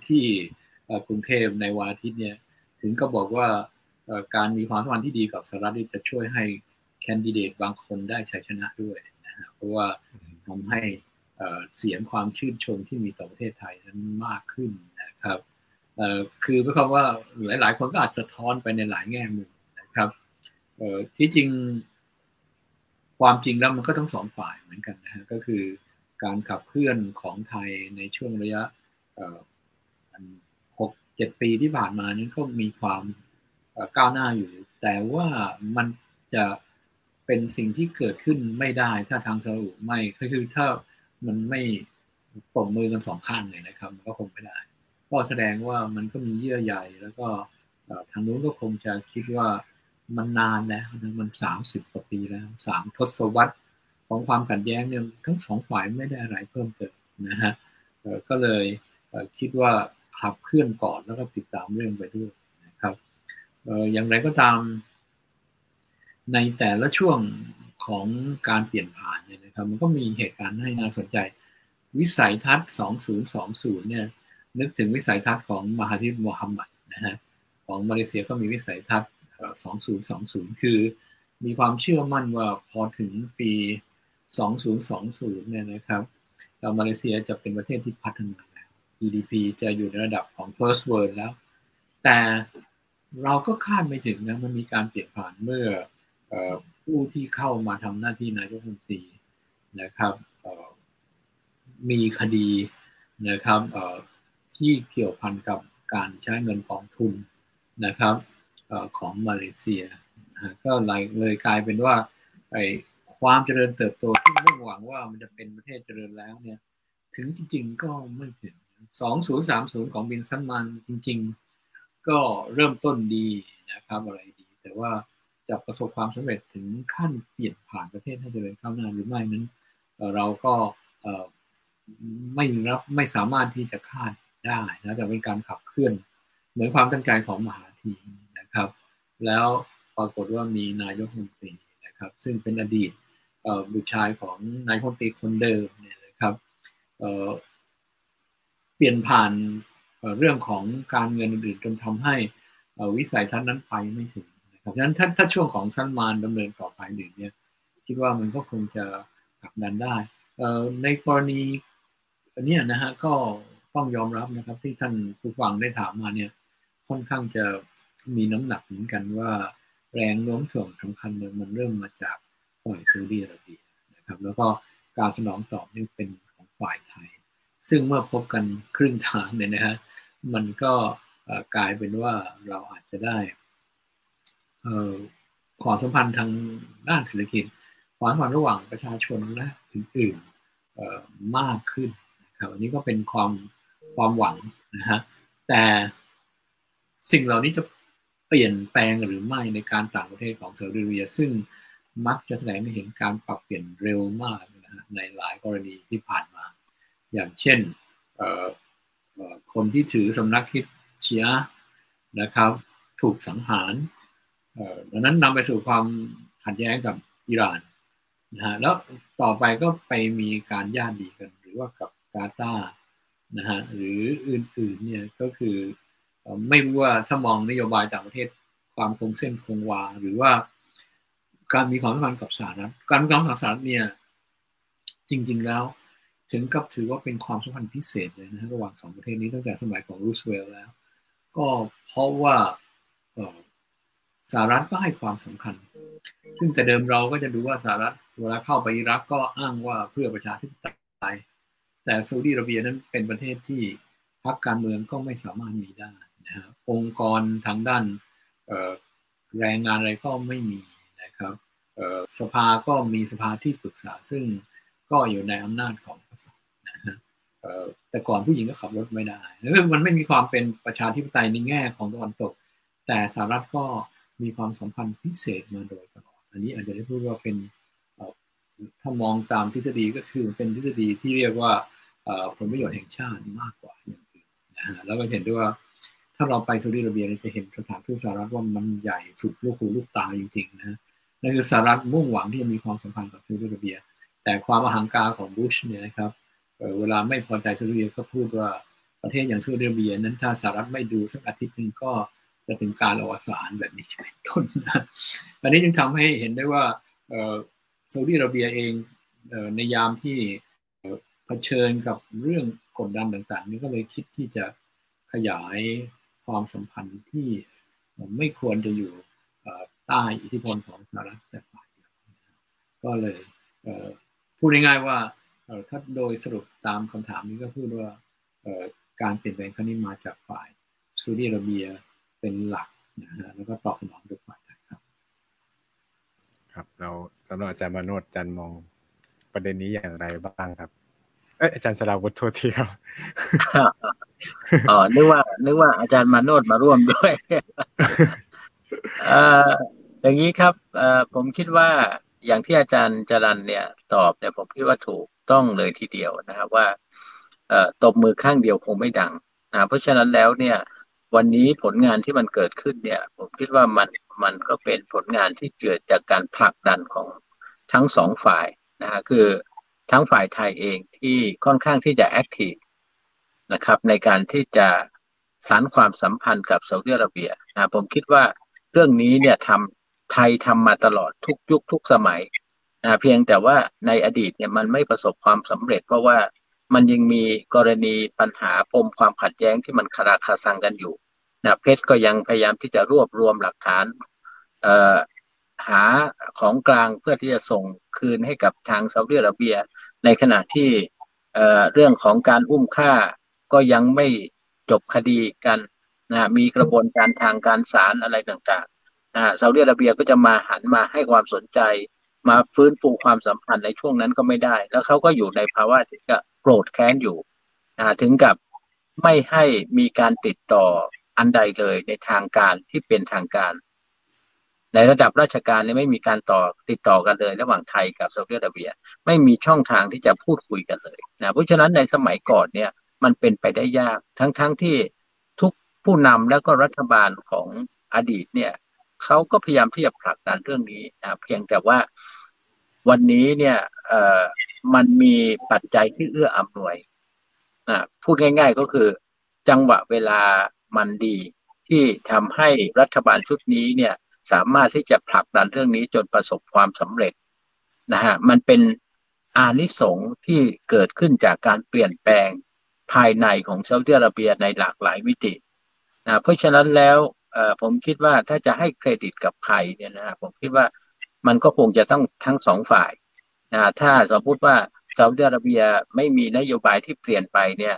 B: ที่กรุงเทพในวันอาทิตย์เนี่ยถึงก็บอกว่าการมีความสัมพันธ์ที่ดีกับสหรัฐจะช่วยให้แคนดิเดตบางคนได้ชัยชนะด้วยนะฮะเพราะว่าทำให้เสียงความชื่นชมที่มีต่อประเทศไทยนั้นมากขึ้นนะครับคือหมายความว่าหลาย ๆ คนก็อาจสะท้อนไปในหลายแง่มุมนะครับ ที่จริง ความจริงแล้วมันก็ทั้งสองฝ่ายเหมือนกันนะฮะก็คือการขับเคลื่อนของไทยในช่วงระยะหกเจ็ดปีที่ผ่านมานี้ก็มีความก้าวหน้าอยู่ แต่ว่ามันจะเป็นสิ่งที่เกิดขึ้นไม่ได้ ถ้าทางสรุไม่คือถ้ามันไม่ปมมือกันสองข้างเลยนะครับ มันก็คงไม่ได้ก็แสดงว่ามันก็มีเยื่อใยแล้วก็ทางนู้นก็คงจะคิดว่า มันนานแล้วมันสามสิบกว่าปีแล้วสามทศวรรษของความขัดแย้งเนี่ยทั้งสองฝ่ายไม่ได้อะไรเพิ่มเติมนะฮะก็เลยคิดว่าขับเคลื่อนก่อนแล้วก็ติดตามเรื่องไปด้วยนะครับอย่างไรก็ตาม ในแต่ละช่วงของการเปลี่ยนผ่านเนี่ยนะครับ มันก็มีเหตุการณ์ให้น่าสนใจ วิสัยทัศน์ 2020 เนี่ยนึกถึงวิสัยทัศน์ของมหาธิบมูฮัมหมัดนะฮะของมาเลเซียก็มีวิสัยทัศน์ 2020 คือมีความเชื่อมั่นว่าพอถึงปี 2020 เนี่ยนะครับมาเลเซียจะเป็นประเทศที่พัฒนาแล้ว GDP จะอยู่ในระดับของ first world แล้ว แต่เราก็คาดไม่ถึงนะมันมีการเปลี่ยนผ่านเมื่อผู้ที่เข้ามาทำหน้าที่นายกรัฐมนตรีนะครับมีคดีนะครับที่เกี่ยวพันกับการใช้เงินกองทุนนะครับ ของมาเลเซียก็เลยเลยกลายเป็นว่าไอความเจริญเติบโตที่มุ่งหวังว่ามันจะเป็นประเทศเจริญแล้วเนี่ย ถึงจริง ๆ ก็ไม่ถึง 2030 ของบินซันมันจริง ๆ ก็เริ่มต้นดีนะครับอะไรดี แต่ว่าจะประสบความสำเร็จถึงขั้นเปลี่ยนผ่านประเทศให้เจริญก้าวหน้าหรือไม่นั้น เราก็ไม่รับไม่สามารถที่จะคาดได้นะแต่เป็นการขับเคลื่อนเหมือนความตั้งใจของมหาธีนะ ครับ แล้วปรากฏว่ามีนายกรัฐมนตรีนะครับ ซึ่งเป็นอดีตบุตรชายของนายพลตรีคนเดิมเนี่ยนะครับเปลี่ยนผ่านเรื่องของการเงินอื่นๆจนทำให้วิสัยทัศน์นั้นไปไม่ถึงนะครับดังนั้นถ้าถ้าช่วงของซันมานดำเนินต่อไปหนึ่งเนี่ยคิดว่ามันก็คงจะผลักดันได้ในกรณีนี้นะฮะก็ต้องยอมรับนะครับที่ท่านผู้ฟังได้ถามมาเนี่ยค่อนข้างจะ น้ำหนักเหมือนกันว่าแรงโน้มถ่วงสำคัญเนี่ยมันเริ่มมาจากฝ่ายซาอุดีอาระเบียนะครับแล้วก็การสนองตอบนี่เป็นของฝ่ายไทย ซึ่งเมื่อพบกันครึ่งทางเนี่ยนะฮะมันก็กลายเป็นว่าเราอาจจะได้ความสัมพันธ์ทางด้านเศรษฐกิจความสัมพันธ์ระหว่างประชาชนและอื่นๆมากขึ้นนะครับอันนี้ก็เป็นความความหวังนะฮะแต่สิ่งเหล่านี้จะ เปลี่ยนแปลงหรือไม่ในการต่างประเทศของซาอุดิอาระเบีย ซึ่งมักจะแสดงให้เห็นการปรับเปลี่ยนเร็วมากนะฮะในหลายกรณีที่ผ่านมา อย่างเช่นคนที่ถือสำนักคิดเชียนะครับ ถูกสังหารดังนั้นนำไปสู่ความขัดแย้งกับอิหร่านนะฮะแล้วต่อไปก็ไปมีการญาติดีกัน หรือว่ากับกาตาร์นะฮะหรืออื่นๆเนี่ยก็คือ ไม่ว่าถ้ามองนโยบายต่างประเทศความคงเส้นคงวา หรือว่าการมีความสัมพันธ์กับสหรัฐการมีความสัมพันธ์สหรัฐเนี่ยจริง ๆ แล้ว ถึงกับถือว่าเป็นความสัมพันธ์พิเศษเลยนะระหว่างสองประเทศนี้ตั้งแต่สมัยของรูสเวลล์แล้ว ก็เพราะว่าสหรัฐก็ให้ความสำคัญ ซึ่งแต่เดิมเราก็จะดูว่าสหรัฐเวลาเข้าไปอิรักก็อ้างว่าเพื่อประชาธิปไตยแต่ซาอุดีอาระเบียนั้นเป็นประเทศที่พรรคการเมืองก็ไม่สามารถมีได้ นะองค์กรทางด้านแรงงานอะไรก็ไม่มีนะครับสภาก็มีสภาที่ปรึกษาซึ่งก็อยู่ในอำนาจของกษัตริย์นะฮะแต่ก่อนผู้หญิงก็ขับรถไม่ได้มันไม่มีความเป็นประชาธิปไตยในแง่ของตะวันตก แต่สหรัฐก็มีความสัมพันธ์พิเศษมาโดยตลอด อันนี้อาจจะได้พูดว่าเป็นถ้ามองตามทฤษฎีก็คือเป็นทฤษฎีที่เรียกว่าผลประโยชน์แห่งชาติมากกว่าอย่างอื่นนะฮะแล้วก็เห็นด้วยว่า ถ้าเราไปซาอุดิอาระเบียเราจะเห็นสถานทูตสหรัฐว่ามันใหญ่สุดลูกหูลูกตาจริงๆนะนั่นคือสหรัฐมุ่งหวังที่จะมีความสัมพันธ์กับซาอุดิอาระเบีย แต่ความอหังการของบุชเนี่ยนะครับเวลาไม่พอใจซาอุดิอาระเบียก็พูดว่าประเทศอย่างซาอุดิอาระเบียนั้นถ้าสหรัฐไม่ดูสักอาทิตย์หนึ่งก็จะถึงการอวสานแบบนี้เป็นต้นนะอันนี้จึงทำให้เห็นได้ว่าซาอุดิอาระเบียเองในยามที่เผชิญกับเรื่องกดดันต่างๆ นี้ก็เลยคิดที่จะขยาย ความสัมพันธ์ที่ไม่ควรจะอยู่ใต้อิทธิพลของสหรัฐแต่ฝ่ายเดียวก็เลยพูดง่ายๆว่าถ้าโดยสรุปตามคำถามนี้ก็พูดว่าการเปลี่ยนแปลงครั้งนี้มาจากฝ่ายซาอุดิอาระเบียเป็นหลักนะฮะแล้วก็ตอบสนองด้วยฝ่ายไทยครับ
A: ครับเราสำหรับอาจารย์มโนดอาจารย์มองประเด็นนี้อย่างไรบ้างครับ เอ้อาจารย์สลาวุฒิโทษทีครับ
C: อ๋อนึกว่า นึกว่าอาจารย์มาโนดมาร่วมด้วยออย่างนี้ครับเอผมคิดว่าอย่างที่อาจารย์จรันเนี่ย ตอบเนี่ยผมคิดว่าถูกต้องเลยทีเดียวนะครับว่าเอตบมือข้างเดียวคงไม่ดังนะเพราะฉะนั้นแล้วเนี่ย วันนี้ผลงานที่มันเกิดขึ้นเนี่ย ผมคิดว่ามันมันก็เป็นผลงานที่เกิดจากการผลักดันของทั้งสองฝ่ายนะฮะคือทั้งฝ่ายไทยเองที่ค่อนข้างที่จะ active นะครับ ในการที่จะสานความสัมพันธ์กับซาอุดิอาระเบียนะผมคิดว่าเรื่องนี้เนี่ยทำไทยทำมาตลอดทุกยุคทุกสมัยนะเพียงแต่ว่าในอดีตเนี่ยมันไม่ประสบความสำเร็จ เพราะว่ามันยังมีกรณีปัญหาปมความขัดแย้งที่มันคาราคาซังกันอยู่นะเพชรก็ยังพยายามที่จะรวบรวมหลักฐานหาของกลางเพื่อที่จะส่งคืนให้กับทางซาอุดิอาระเบีย ในขณะที่เอ่อเรื่องของการอุ้มฆ่า ก็ยังไม่จบคดีกันนะมีกระบวนการทางการศาลอะไรต่างๆนะซาอุดิอาระเบียก็จะมาหันมาให้ความสนใจ มาฟื้นฟูความสัมพันธ์ในช่วงนั้นก็ไม่ได้ แล้วเขาก็อยู่ในภาวะที่จะโกรธแค้นอยู่นะถึงกับไม่ให้มีการติดต่ออันใดเลยในทางการที่เป็นทางการ ในระดับราชการเนี่ยไม่มีการต่อติดต่อกันเลย ระหว่างไทยกับซาอุดิอาระเบีย ไม่มีช่องทางที่จะพูดคุยกันเลยนะเพราะฉะนั้นในสมัยก่อนเนี่ย มันเป็นไปได้ยาก ทั้งๆทที่ทุกผู้นำแล้วก็รัฐบาลของอดีตเนี่ยเขาก็พยายามที่จะผลักดันเรื่องนี้นะเพียงแต่ว่าวันนี้เนี่ยเออมันมีปัจจัยที่เอื้ออำนวยนะพูดง่าย ๆก็คือ จังหวะเวลามันดีที่ทำให้รัฐบาลชุดนี้เนี่ยสามารถที่จะผลักดันเรื่องนี้จนประสบความสำเร็จนะฮะมันเป็นอานิสงส์ที่เกิดขึ้นจากการเปลี่ยนแปลง ภายในของซาอุดิอาระเบียในหลากหลายมิตินะเพราะฉะนั้นแล้วผมคิดว่าถ้าจะให้เครดิตกับใครเนี่ยนะผมคิดว่ามันก็คงจะต้องทั้งสองฝ่ายนะถ้าสมมติว่าซาอุดิอาระเบียไม่มีนโยบายที่เปลี่ยนไปเนี่ย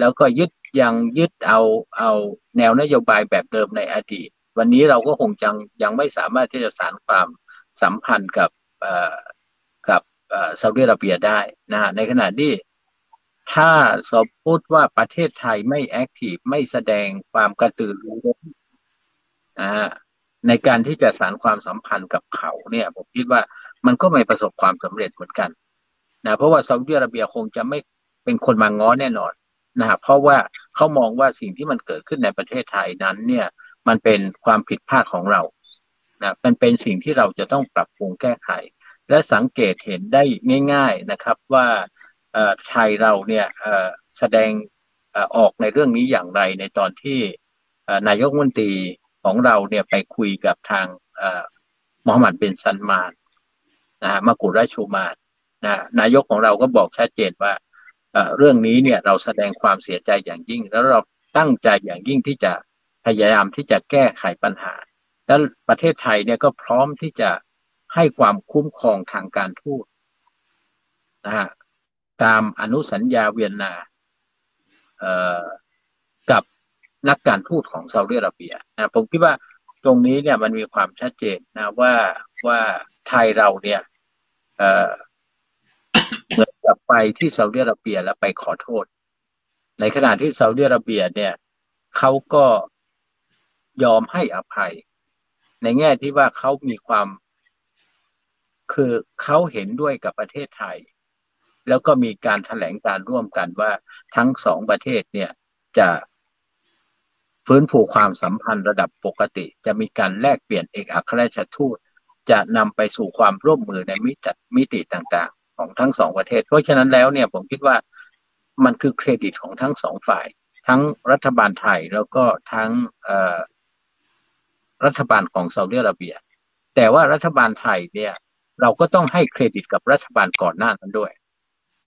C: แล้วก็ยึดยังยึดเอาเอาแนวนโยบายแบบเดิมในอดีต วันนี้เราก็คงยังยังไม่สามารถที่จะสานความสัมพันธ์กับกับซาอุดิอาระเบียได้นะในขณะที่ ถ้าสมมติว่าประเทศไทยไม่แอคทีฟไม่แสดงความกระตือรือร้นในการที่จะสานความสัมพันธ์กับเขาเนี่ย ผมคิดว่ามันก็ไม่ประสบความสำเร็จเหมือนกันนะเพราะว่าซาอุดิอาระเบียคงจะไม่เป็นคนมาง้อแน่นอนนะเพราะว่าเขามองว่าสิ่งที่มันเกิดขึ้นในประเทศไทยนั้น เนี่ย มันเป็นความผิดพลาดของเรานะมันเป็นสิ่งที่เราจะต้องปรับปรุงแก้ไข และสังเกตเห็นได้ง่าย ๆนะครับว่า ไทยเราเนี่ยแสดงออกในเรื่องนี้อย่างไรในตอนที่นายกมนตรีของเราเนี่ยไปคุยกับทางมอฮัมหมัดเบนซันมานนะฮะมากุราชูมานนะนายกของเราก็บอกชัดเจนว่าเรื่องนี้เนี่ยเราแสดงความเสียใจอย่างยิ่ง แล้วเราตั้งใจอย่างยิ่งที่จะพยายามที่จะแก้ไขปัญหา แล้วประเทศไทยเนี่ยก็พร้อมที่จะให้ความคุ้มครองทางการทูตนะฮะ ตามอนุสัญญาเวียนนากับนักการทูตของซาอุดิอาระเบียนะผมคิดว่าตรงนี้เนี่ยมันมีความชัดเจนนะว่าว่าไทยเราเนี่ยเเหมือนกับไปที่ซาอุดิอาระเบียแล้วไปขอโทษ ในขณะที่ซาอุดิอาระเบียเนี่ยเขาก็ยอมให้อภัย ในแง่ที่ว่าเขามีความ คือเขาเห็นด้วยกับประเทศไทย แล้วก็มีการถแถลงการร่วมกันว่าทั้งสองประเทศเนี่ยจะฟื้นฟูความสัมพันธ์ระดับปกติ จะมีการแลกเปลี่ยนเอกอัครราชทูต จะนำไปสู่ความร่วมมือในมิติมิติต่างๆ ของทั้งสองประเทศ เพราะฉะนั้นแล้วเนี่ยผมคิดว่ามันคือเครดิตของทั้งสองฝ่าย ทั้งรัฐบาลไทยแล้วก็ทั้งรัฐบาลของซาอุดิอาระเบีย แต่ว่ารัฐบาลไทยเนี่ยเราก็ต้องให้เครดิตกับรัฐบาลก่อนหน้านั้นด้วย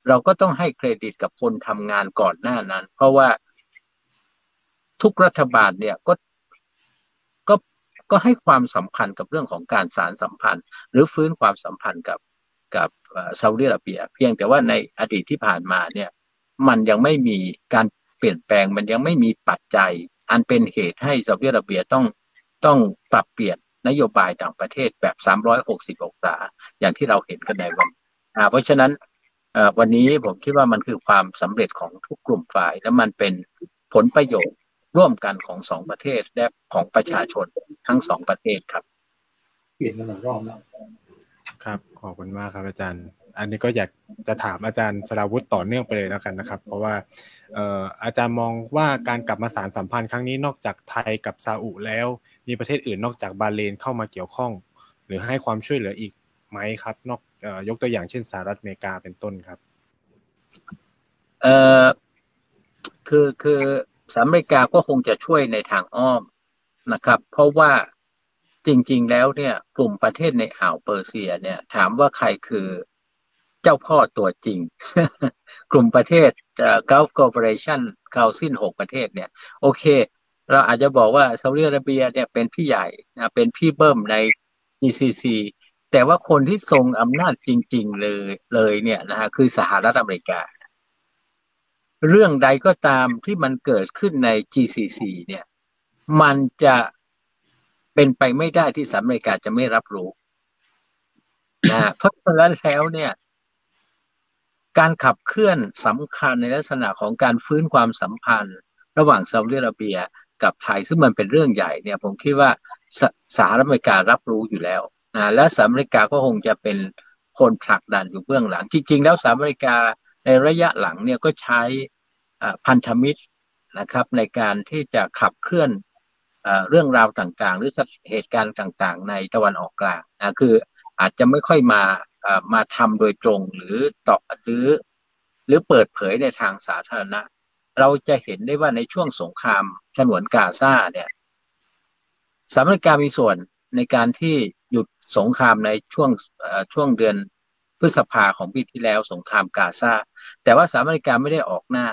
C: เราก็ต้องให้เครดิตกับคนทำงานก่อนหน้านั้น เพราะว่าทุกรัฐบาลเนี่ยก็ก็ก็ให้ความสำคัญกับเรื่องของการสารสัมพันธ์ หรือฟื้นความสัมพันธ์กับกับซาอุดิอาระเบีย เพียงแต่ว่าในอดีตที่ผ่านมาเนี่ยมันยังไม่มีการเปลี่ยนแปลงมันยังไม่มีปัจจัย อันเป็นเหตุให้ซาอุดิอาระเบียต้องต้องปรับเปลี่ยนนโยบายต่างประเทศแบบ 360 องศาอย่างที่เราเห็นกันในวันเพราะฉะนั้น วันนี้ผมคิดว่ามันคือความสำเร็จของทุกกลุ่มฝ่าย และมันเป็นผลประโยชน์ร่วมกันของสองประเทศและของประชาชนทั้งสองประเทศครับ
B: เปลี่ยนกันหลายรอบแล้ว
A: ครับ ขอบคุณมากครับอาจารย์ อันนี้ก็อยากจะถามอาจารย์สราวุฒิต่อเนื่องไปเลยแล้วกันนะครับ เพราะว่าเอ่ออาจารย์มองว่าการกลับมาสารสัมพันธ์ครั้งนี้นอกจากไทยกับซาอุแล้ว มีประเทศอื่นนอกจากบาเลนเข้ามาเกี่ยวข้อง หรือให้ความช่วยเหลืออีก ไหมครับ นอกยกตัวอย่างเช่นสหรัฐอเมริกาเป็นต้นครับ
C: เออคือคือสหรัฐอเมริกาก็คงจะช่วยในทางอ้อมนะครับ เพราะว่าจริง ๆ แล้วเนี่ย กลุ่มประเทศในอ่าวเปอร์เซีย เนี่ย ถามว่าใครคือเจ้าพ่อตัวจริง กลุ่มประเทศ Gulf Cooperation Council หกประเทศเนี่ย โอเค เราอาจจะบอกว่าซาอุดิอาระเบียเนี่ยเป็นพี่ใหญ่นะเป็นพี่เบิ้มใน GCC แต่ว่าคนที่ทรงอำนาจจริง ๆ เลยเลยเนี่ยนะฮะคือสหรัฐอเมริกา เรื่องใดก็ตามที่มันเกิดขึ้นใน GCC เนี่ย มันจะเป็นไปไม่ได้ที่สหรัฐอเมริกาจะไม่รับรู้นะเพราะฉะนั้นแล้วเนี่ย การขับเคลื่อนสำคัญในลักษณะของการฟื้นความสัมพันธ์ ระหว่างซาอุดิอาระเบียกับไทย ซึ่งมันเป็นเรื่องใหญ่เนี่ย ผมคิดว่าสสหรัฐอเมริการับรู้อยู่แล้ว นะและสหรัฐอเมริกาก็คงจะเป็นคนผลักดันอยู่เบื้องหลัง จริง ๆ แล้วสหรัฐอเมริกาในระยะหลังเนี่ยก็ใช้พันธมิตรนะครับในการที่จะขับเคลื่อนเรื่องราวต่างๆ หรือเหตุการณ์ต่างๆ ในตะวันออกกลางนะคืออาจจะไม่ค่อยมามาทำโดยตรงหรือตอบหรือ หรือเปิดเผยในทางสาธารณะ เราจะเห็นได้ว่าในช่วงสงครามฉนวนกาซาเนี่ยสหรัฐอเมริกามีส่วนในการที่หยุด สงครามในช่วงช่วงเดือนพฤษภาของปีที่แล้วสงครามกาซาแต่ว่าสหรัฐอเมริกาไม่ได้ออกหน้า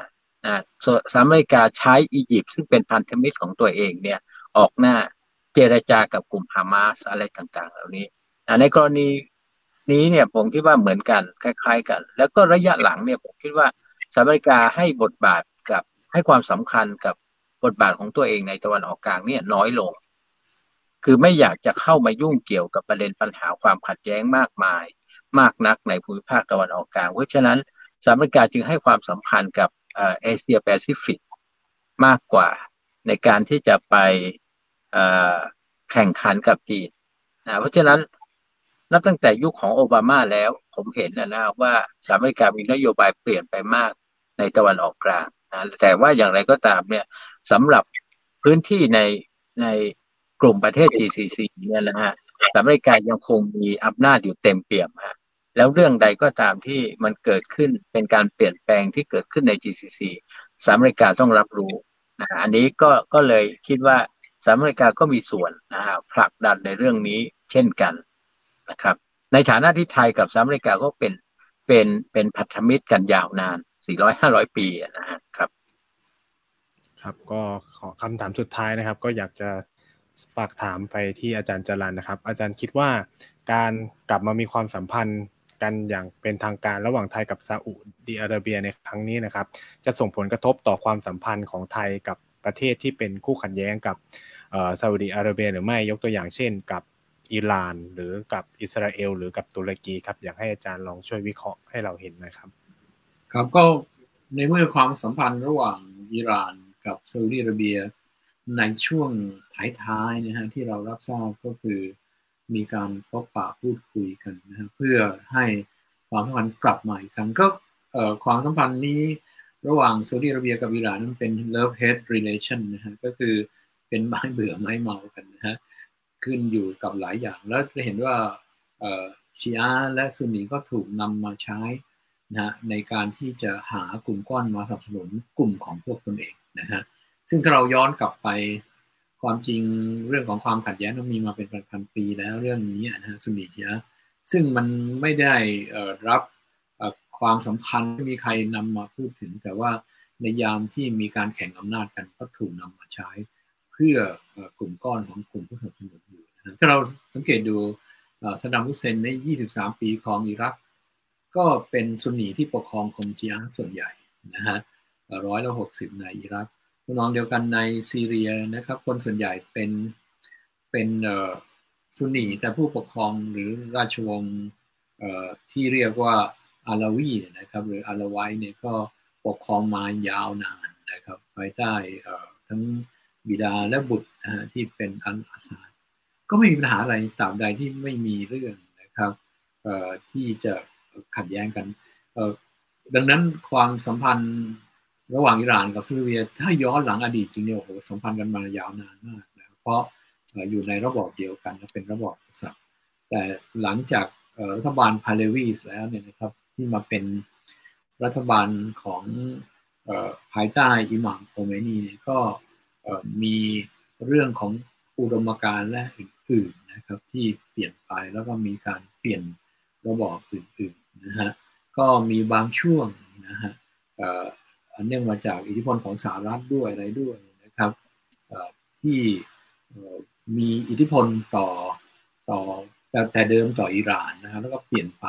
C: นะสหรัฐอเมริกาใช้อียิปต์ซึ่งเป็นพันธมิตรของตัวเองเนี่ยออกหน้าเจรจากับกลุ่มฮามาสอะไรต่างๆ เหล่านี้ในกรณีนี้เนี่ยผมคิดว่าเหมือนกันคล้าย ๆ กัน แล้วก็ระยะหลังเนี่ยผมคิดว่าสหรัฐอเมริกาให้บทบาทกับให้ความสำคัญกับบทบาทของตัวเองในตะวันออกกลางเนี่ยน้อยลง คือไม่อยากจะเข้ามายุ่งเกี่ยวกับประเด็นปัญหาความขัดแย้งมากมาย มากนักในภูมิภาคตะวันออกกลาง เพราะฉะนั้นสหรัฐอเมริกาจึงให้ความสำคัญกับเอเชียแปซิฟิกมากกว่าในการที่จะไปแข่งขันกับจีนนะเพราะฉะนั้นนับตั้งแต่ยุคของโอบามาแล้ว ผมเห็นนะนะว่าสหรัฐอเมริกามีนโยบายเปลี่ยนไปมากในตะวันออกกลางนะแต่ว่าอย่างไรก็ตามเนี่ยสำหรับพื้นที่ในใน กลุ่มประเทศ GCC เนี่ยนะฮะสหรัฐอเมริกายังคงมีอำนาจอยู่เต็มเปี่ยมฮะแล้วเรื่องใดก็ตามที่มันเกิดขึ้นเป็นการเปลี่ยนแปลงที่เกิดขึ้นใน GCC สหรัฐอเมริกาต้องรับรู้นะอันนี้ก็ก็เลยคิดว่าสหรัฐอเมริกาก็มีส่วนนะฮะผลักดันในเรื่องนี้เช่นกันนะครับในฐานะที่ไทยกับสหรัฐอเมริกาก็เป็นเป็นเป็นพันธมิตรกันยาวนาน 400-500 ปีนะฮะครับ
A: ครับ ก็ขอคำถามสุดท้ายนะครับ ก็อยากจะ ฝากถามไปที่อาจารย์จรันนะครับ อาจารย์คิดว่าการกลับมามีความสัมพันธ์กันอย่างเป็นทางการระหว่างไทยกับซาอุดิอาระเบียในครั้งนี้นะครับ จะส่งผลกระทบต่อความสัมพันธ์ของไทยกับประเทศที่เป็นคู่ขัดแย้งกับซาอุดิอาระเบียหรือไม่ยกตัวอย่างเช่น กับอิหร่านหรือกับอิสราเอล หรือกับตุรกีครับ อยากให้อาจารย์ลองช่วยวิเคราะห์ให้เราเห็นนะครับ
B: ครับก็ในเมื่อความสัมพันธ์ระหว่างอิหร่านกับซาอุดิอาระเบีย ในช่วงท้ายๆนะฮะที่เรารับทราบก็คือมีการพบปะพูดคุยกันนะฮะเพื่อให้ความสัมพันธ์กลับมาอีกครั้งก็ความสัมพันธ์นี้ระหว่างซาอุดิอาระเบียกับอิหร่านนั้นเป็น love hate relation นะฮะก็คือเป็นไม้เบื่อไม้เมากันนะฮะขึ้นอยู่กับหลายอย่าง แล้วจะเห็นว่าชีอะและซุนนีก็ถูกนำมาใช้นะในการที่จะหากลุ่มก้อนมาสนับสนุนกลุ่มของพวกตนเองนะฮะ ซึ่งถ้าเราย้อนกลับไปความจริงเรื่องของความขัดแย้งมันมีมาเป็นพันปีแล้วเรื่องนี้นะฮะซุนนีชีอะซึ่งมันไม่ได้รับความสำคัญไม่มีใครนำมาพูดถึง แต่ว่าในยามที่มีการแข่งอำนาจกันก็ถูกนำมาใช้ เพื่อกลุ่มก้อนของกลุ่มผู้สนับสนุนอยู่นะถ้าเราสังเกตดูซัดดัมฮุสเซนใน 23 ปีของอิรัก ก็เป็นซุนนีที่ปกครองคมชีอะส่วนใหญ่นะฮะร้อยละหกสิบในอิรัก น้องเดียวกันในซีเรียนะครับ คนส่วนใหญ่เป็นเป็นซุนนีแต่ผู้ปกครองหรือราชวงศ์ที่เรียกว่าอาลาวีนะครับหรืออาลาไวเนี่ยก็ปกครองมายาวนานนะครับภายใต้ทั้งบิดาและบุตรที่เป็นอันอาซาก็ไม่มีปัญหาอะไรตาบใดที่ไม่มีเรื่องนะครับที่จะขัดแย้งกันดังนั้นความสัมพันธ์ ระหว่างอิหร่านกับซีเรียถ้าย้อนหลังอดีตจริงเนี่ยโอ้โหสัมพันธ์กันมายาวนานมากนะเพราะอยู่ในระบอบเดียวกันเป็นระบอบกษัตริย์แต่หลังจากรัฐบาลพาเลวีสแล้วเนี่ยนะครับที่มาเป็นรัฐบาลของภายใต้อิหม่ามโคเมนีเนี่ยก็มีเรื่องของอุดมการณ์และอื่นๆนะครับที่เปลี่ยนไปแล้วก็มีการเปลี่ยนระบอบอื่นๆนะฮะก็มีบางช่วงนะฮะ เนื่องมาจากอิทธิพลของสหรัฐด้วยอะไรด้วยนะครับที่มีอิทธิพลต่อต่อแต่แต่เดิมต่ออิหร่านนะครับ แล้วก็เปลี่ยนไป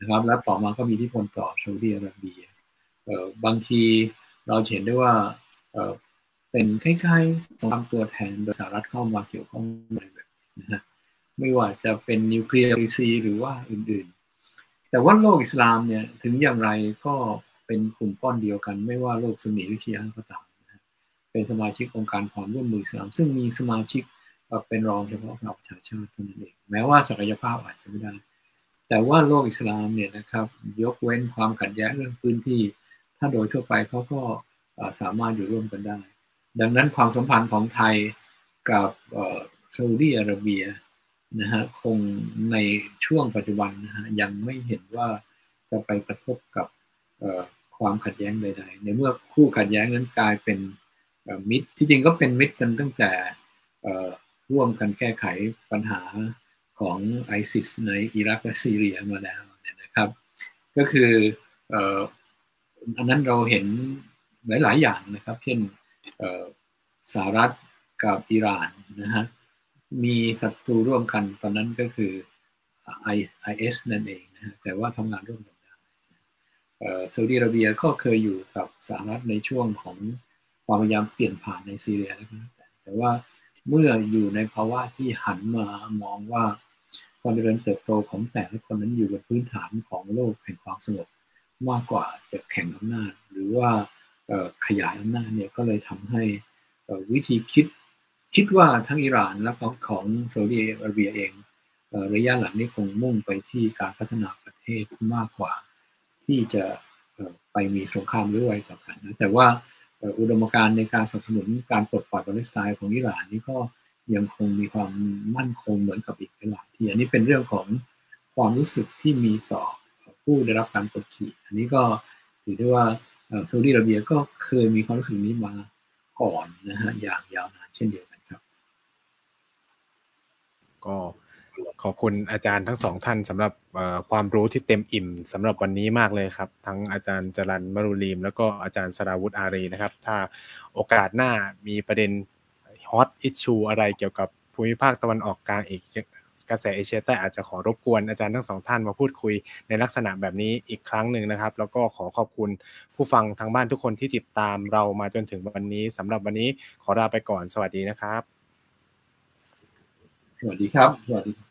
B: นะครับ แล้วต่อมาก็มีอิทธิพลต่อซาอุดิอาระเบียบางทีเราเห็นได้ว่าเป็นคล้ายๆสงครามตัวแทนโดยสหรัฐเข้ามาเกี่ยวข้องในแบบนะฮะไม่ว่าจะเป็นนิวเคลียร์ซีหรือว่าอื่นๆ แต่ว่าโลกอิสลามเนี่ยถึงอย่างไรก็ เป็นกลุ่มก้อนเดียวกัน ไม่ว่าโลกสุนีหรือชีอะก็ตามนะเป็นสมาชิกองค์การความร่วมมือสามซึ่งมีสมาชิกเป็นรองเฉพาะสหประชาชาติเท่านั้นเองแม้ว่าศักยภาพอาจจะไม่ได้ แต่ว่าโลกอิสลามเนี่ยนะครับยกเว้นความขัดแย้งเรื่องพื้นที่ ถ้าโดยทั่วไปเขาก็สามารถอยู่ร่วมกันได้ ดังนั้นความสัมพันธ์ของไทยกับซาอุดีอาระเบียนะฮะคงในช่วงปัจจุบันนะฮะยังไม่เห็นว่าจะไปกระทบกับ ความขัดแย้งใด ๆ ในเมื่อคู่ขัดแย้งนั้นกลายเป็นมิตรที่จริงก็เป็นมิตรกันตั้งแต่ร่วมกันแก้ไขปัญหาของไอซิสในอิรักและซีเรียมาแล้วนนะครับ ก็คืออันนั้นเราเห็นหลาย ๆ อย่างนะครับ เช่นสหรัฐกับอิหร่านนะฮะมีศัตรูร่วมกันตอนนั้นก็คือ IS นั่นเองนะฮะแต่ว่าทำงานร่วมกัน ซาอุดิอาระเบียก็เคยอยู่กับสหรัฐในช่วงของความพยายามเปลี่ยนผ่านในซีเรียนะครับแต่ว่าเมื่ออยู่ในภาวะที่หันมามองว่าความเจริญเติบโตของแต่ละคนนั้นอยู่บนพื้นฐานของโลกแห่งความสงบมากกว่าจะแข่งอำนาจ หรือว่าขยายอำนาจเนี่ยก็เลยทำให้วิธีคิดคิดว่าทั้งอิหร่านและของซาอุดิอาระเบียเองระยะหลังนี้คงมุ่งไปที่การพัฒนาประเทศมากกว่า ที่จะไปมีสงครามหรืออะไรต่อกันนะแต่ว่าอุดมการณ์ในการสนับสนุนการปลดปล่อยปาเลสไตน์ของอิหร่านนี่ก็ยังคงมีความมั่นคงเหมือนกับอีกหลายที่อันนี้เป็นเรื่องของความรู้สึกที่มีต่อผู้ได้รับการกดขี่ อันนี้ก็ถือได้ว่าซาอุดิอาระเบียก็เคยมีความรู้สึกนี้มาก่อนนะฮะอย่างยาวนานเช่นเดียวกันครับ
A: ก็ ขอบคุณอาจารย์ทั้งสองท่านสำหรับความรู้ที่เต็มอิ่มสำหรับวันนี้มากเลยครับ ทั้งอาจารย์จรันมรุลีม แล้วก็อาจารย์สราวุธอารีนะครับ ถ้าโอกาสหน้ามีประเด็นฮอตอิชชูอะไรเกี่ยวกับภูมิภาคตะวันออกกลางอีกกระแสเอเชียใต้อาจจะขอรบกวนอาจารย์ทั้งสองท่านมาพูดคุยในลักษณะแบบนี้อีกครั้งหนึ่งนะครับ แล้วก็ขอขอบคุณผู้ฟังทางบ้านทุกคนที่ติดตามเรามาจนถึงวันนี้สำหรับวันนี้ขอลาไปก่อนสวัสดีนะครับ
B: สวัสดีครับสวัสดีครับ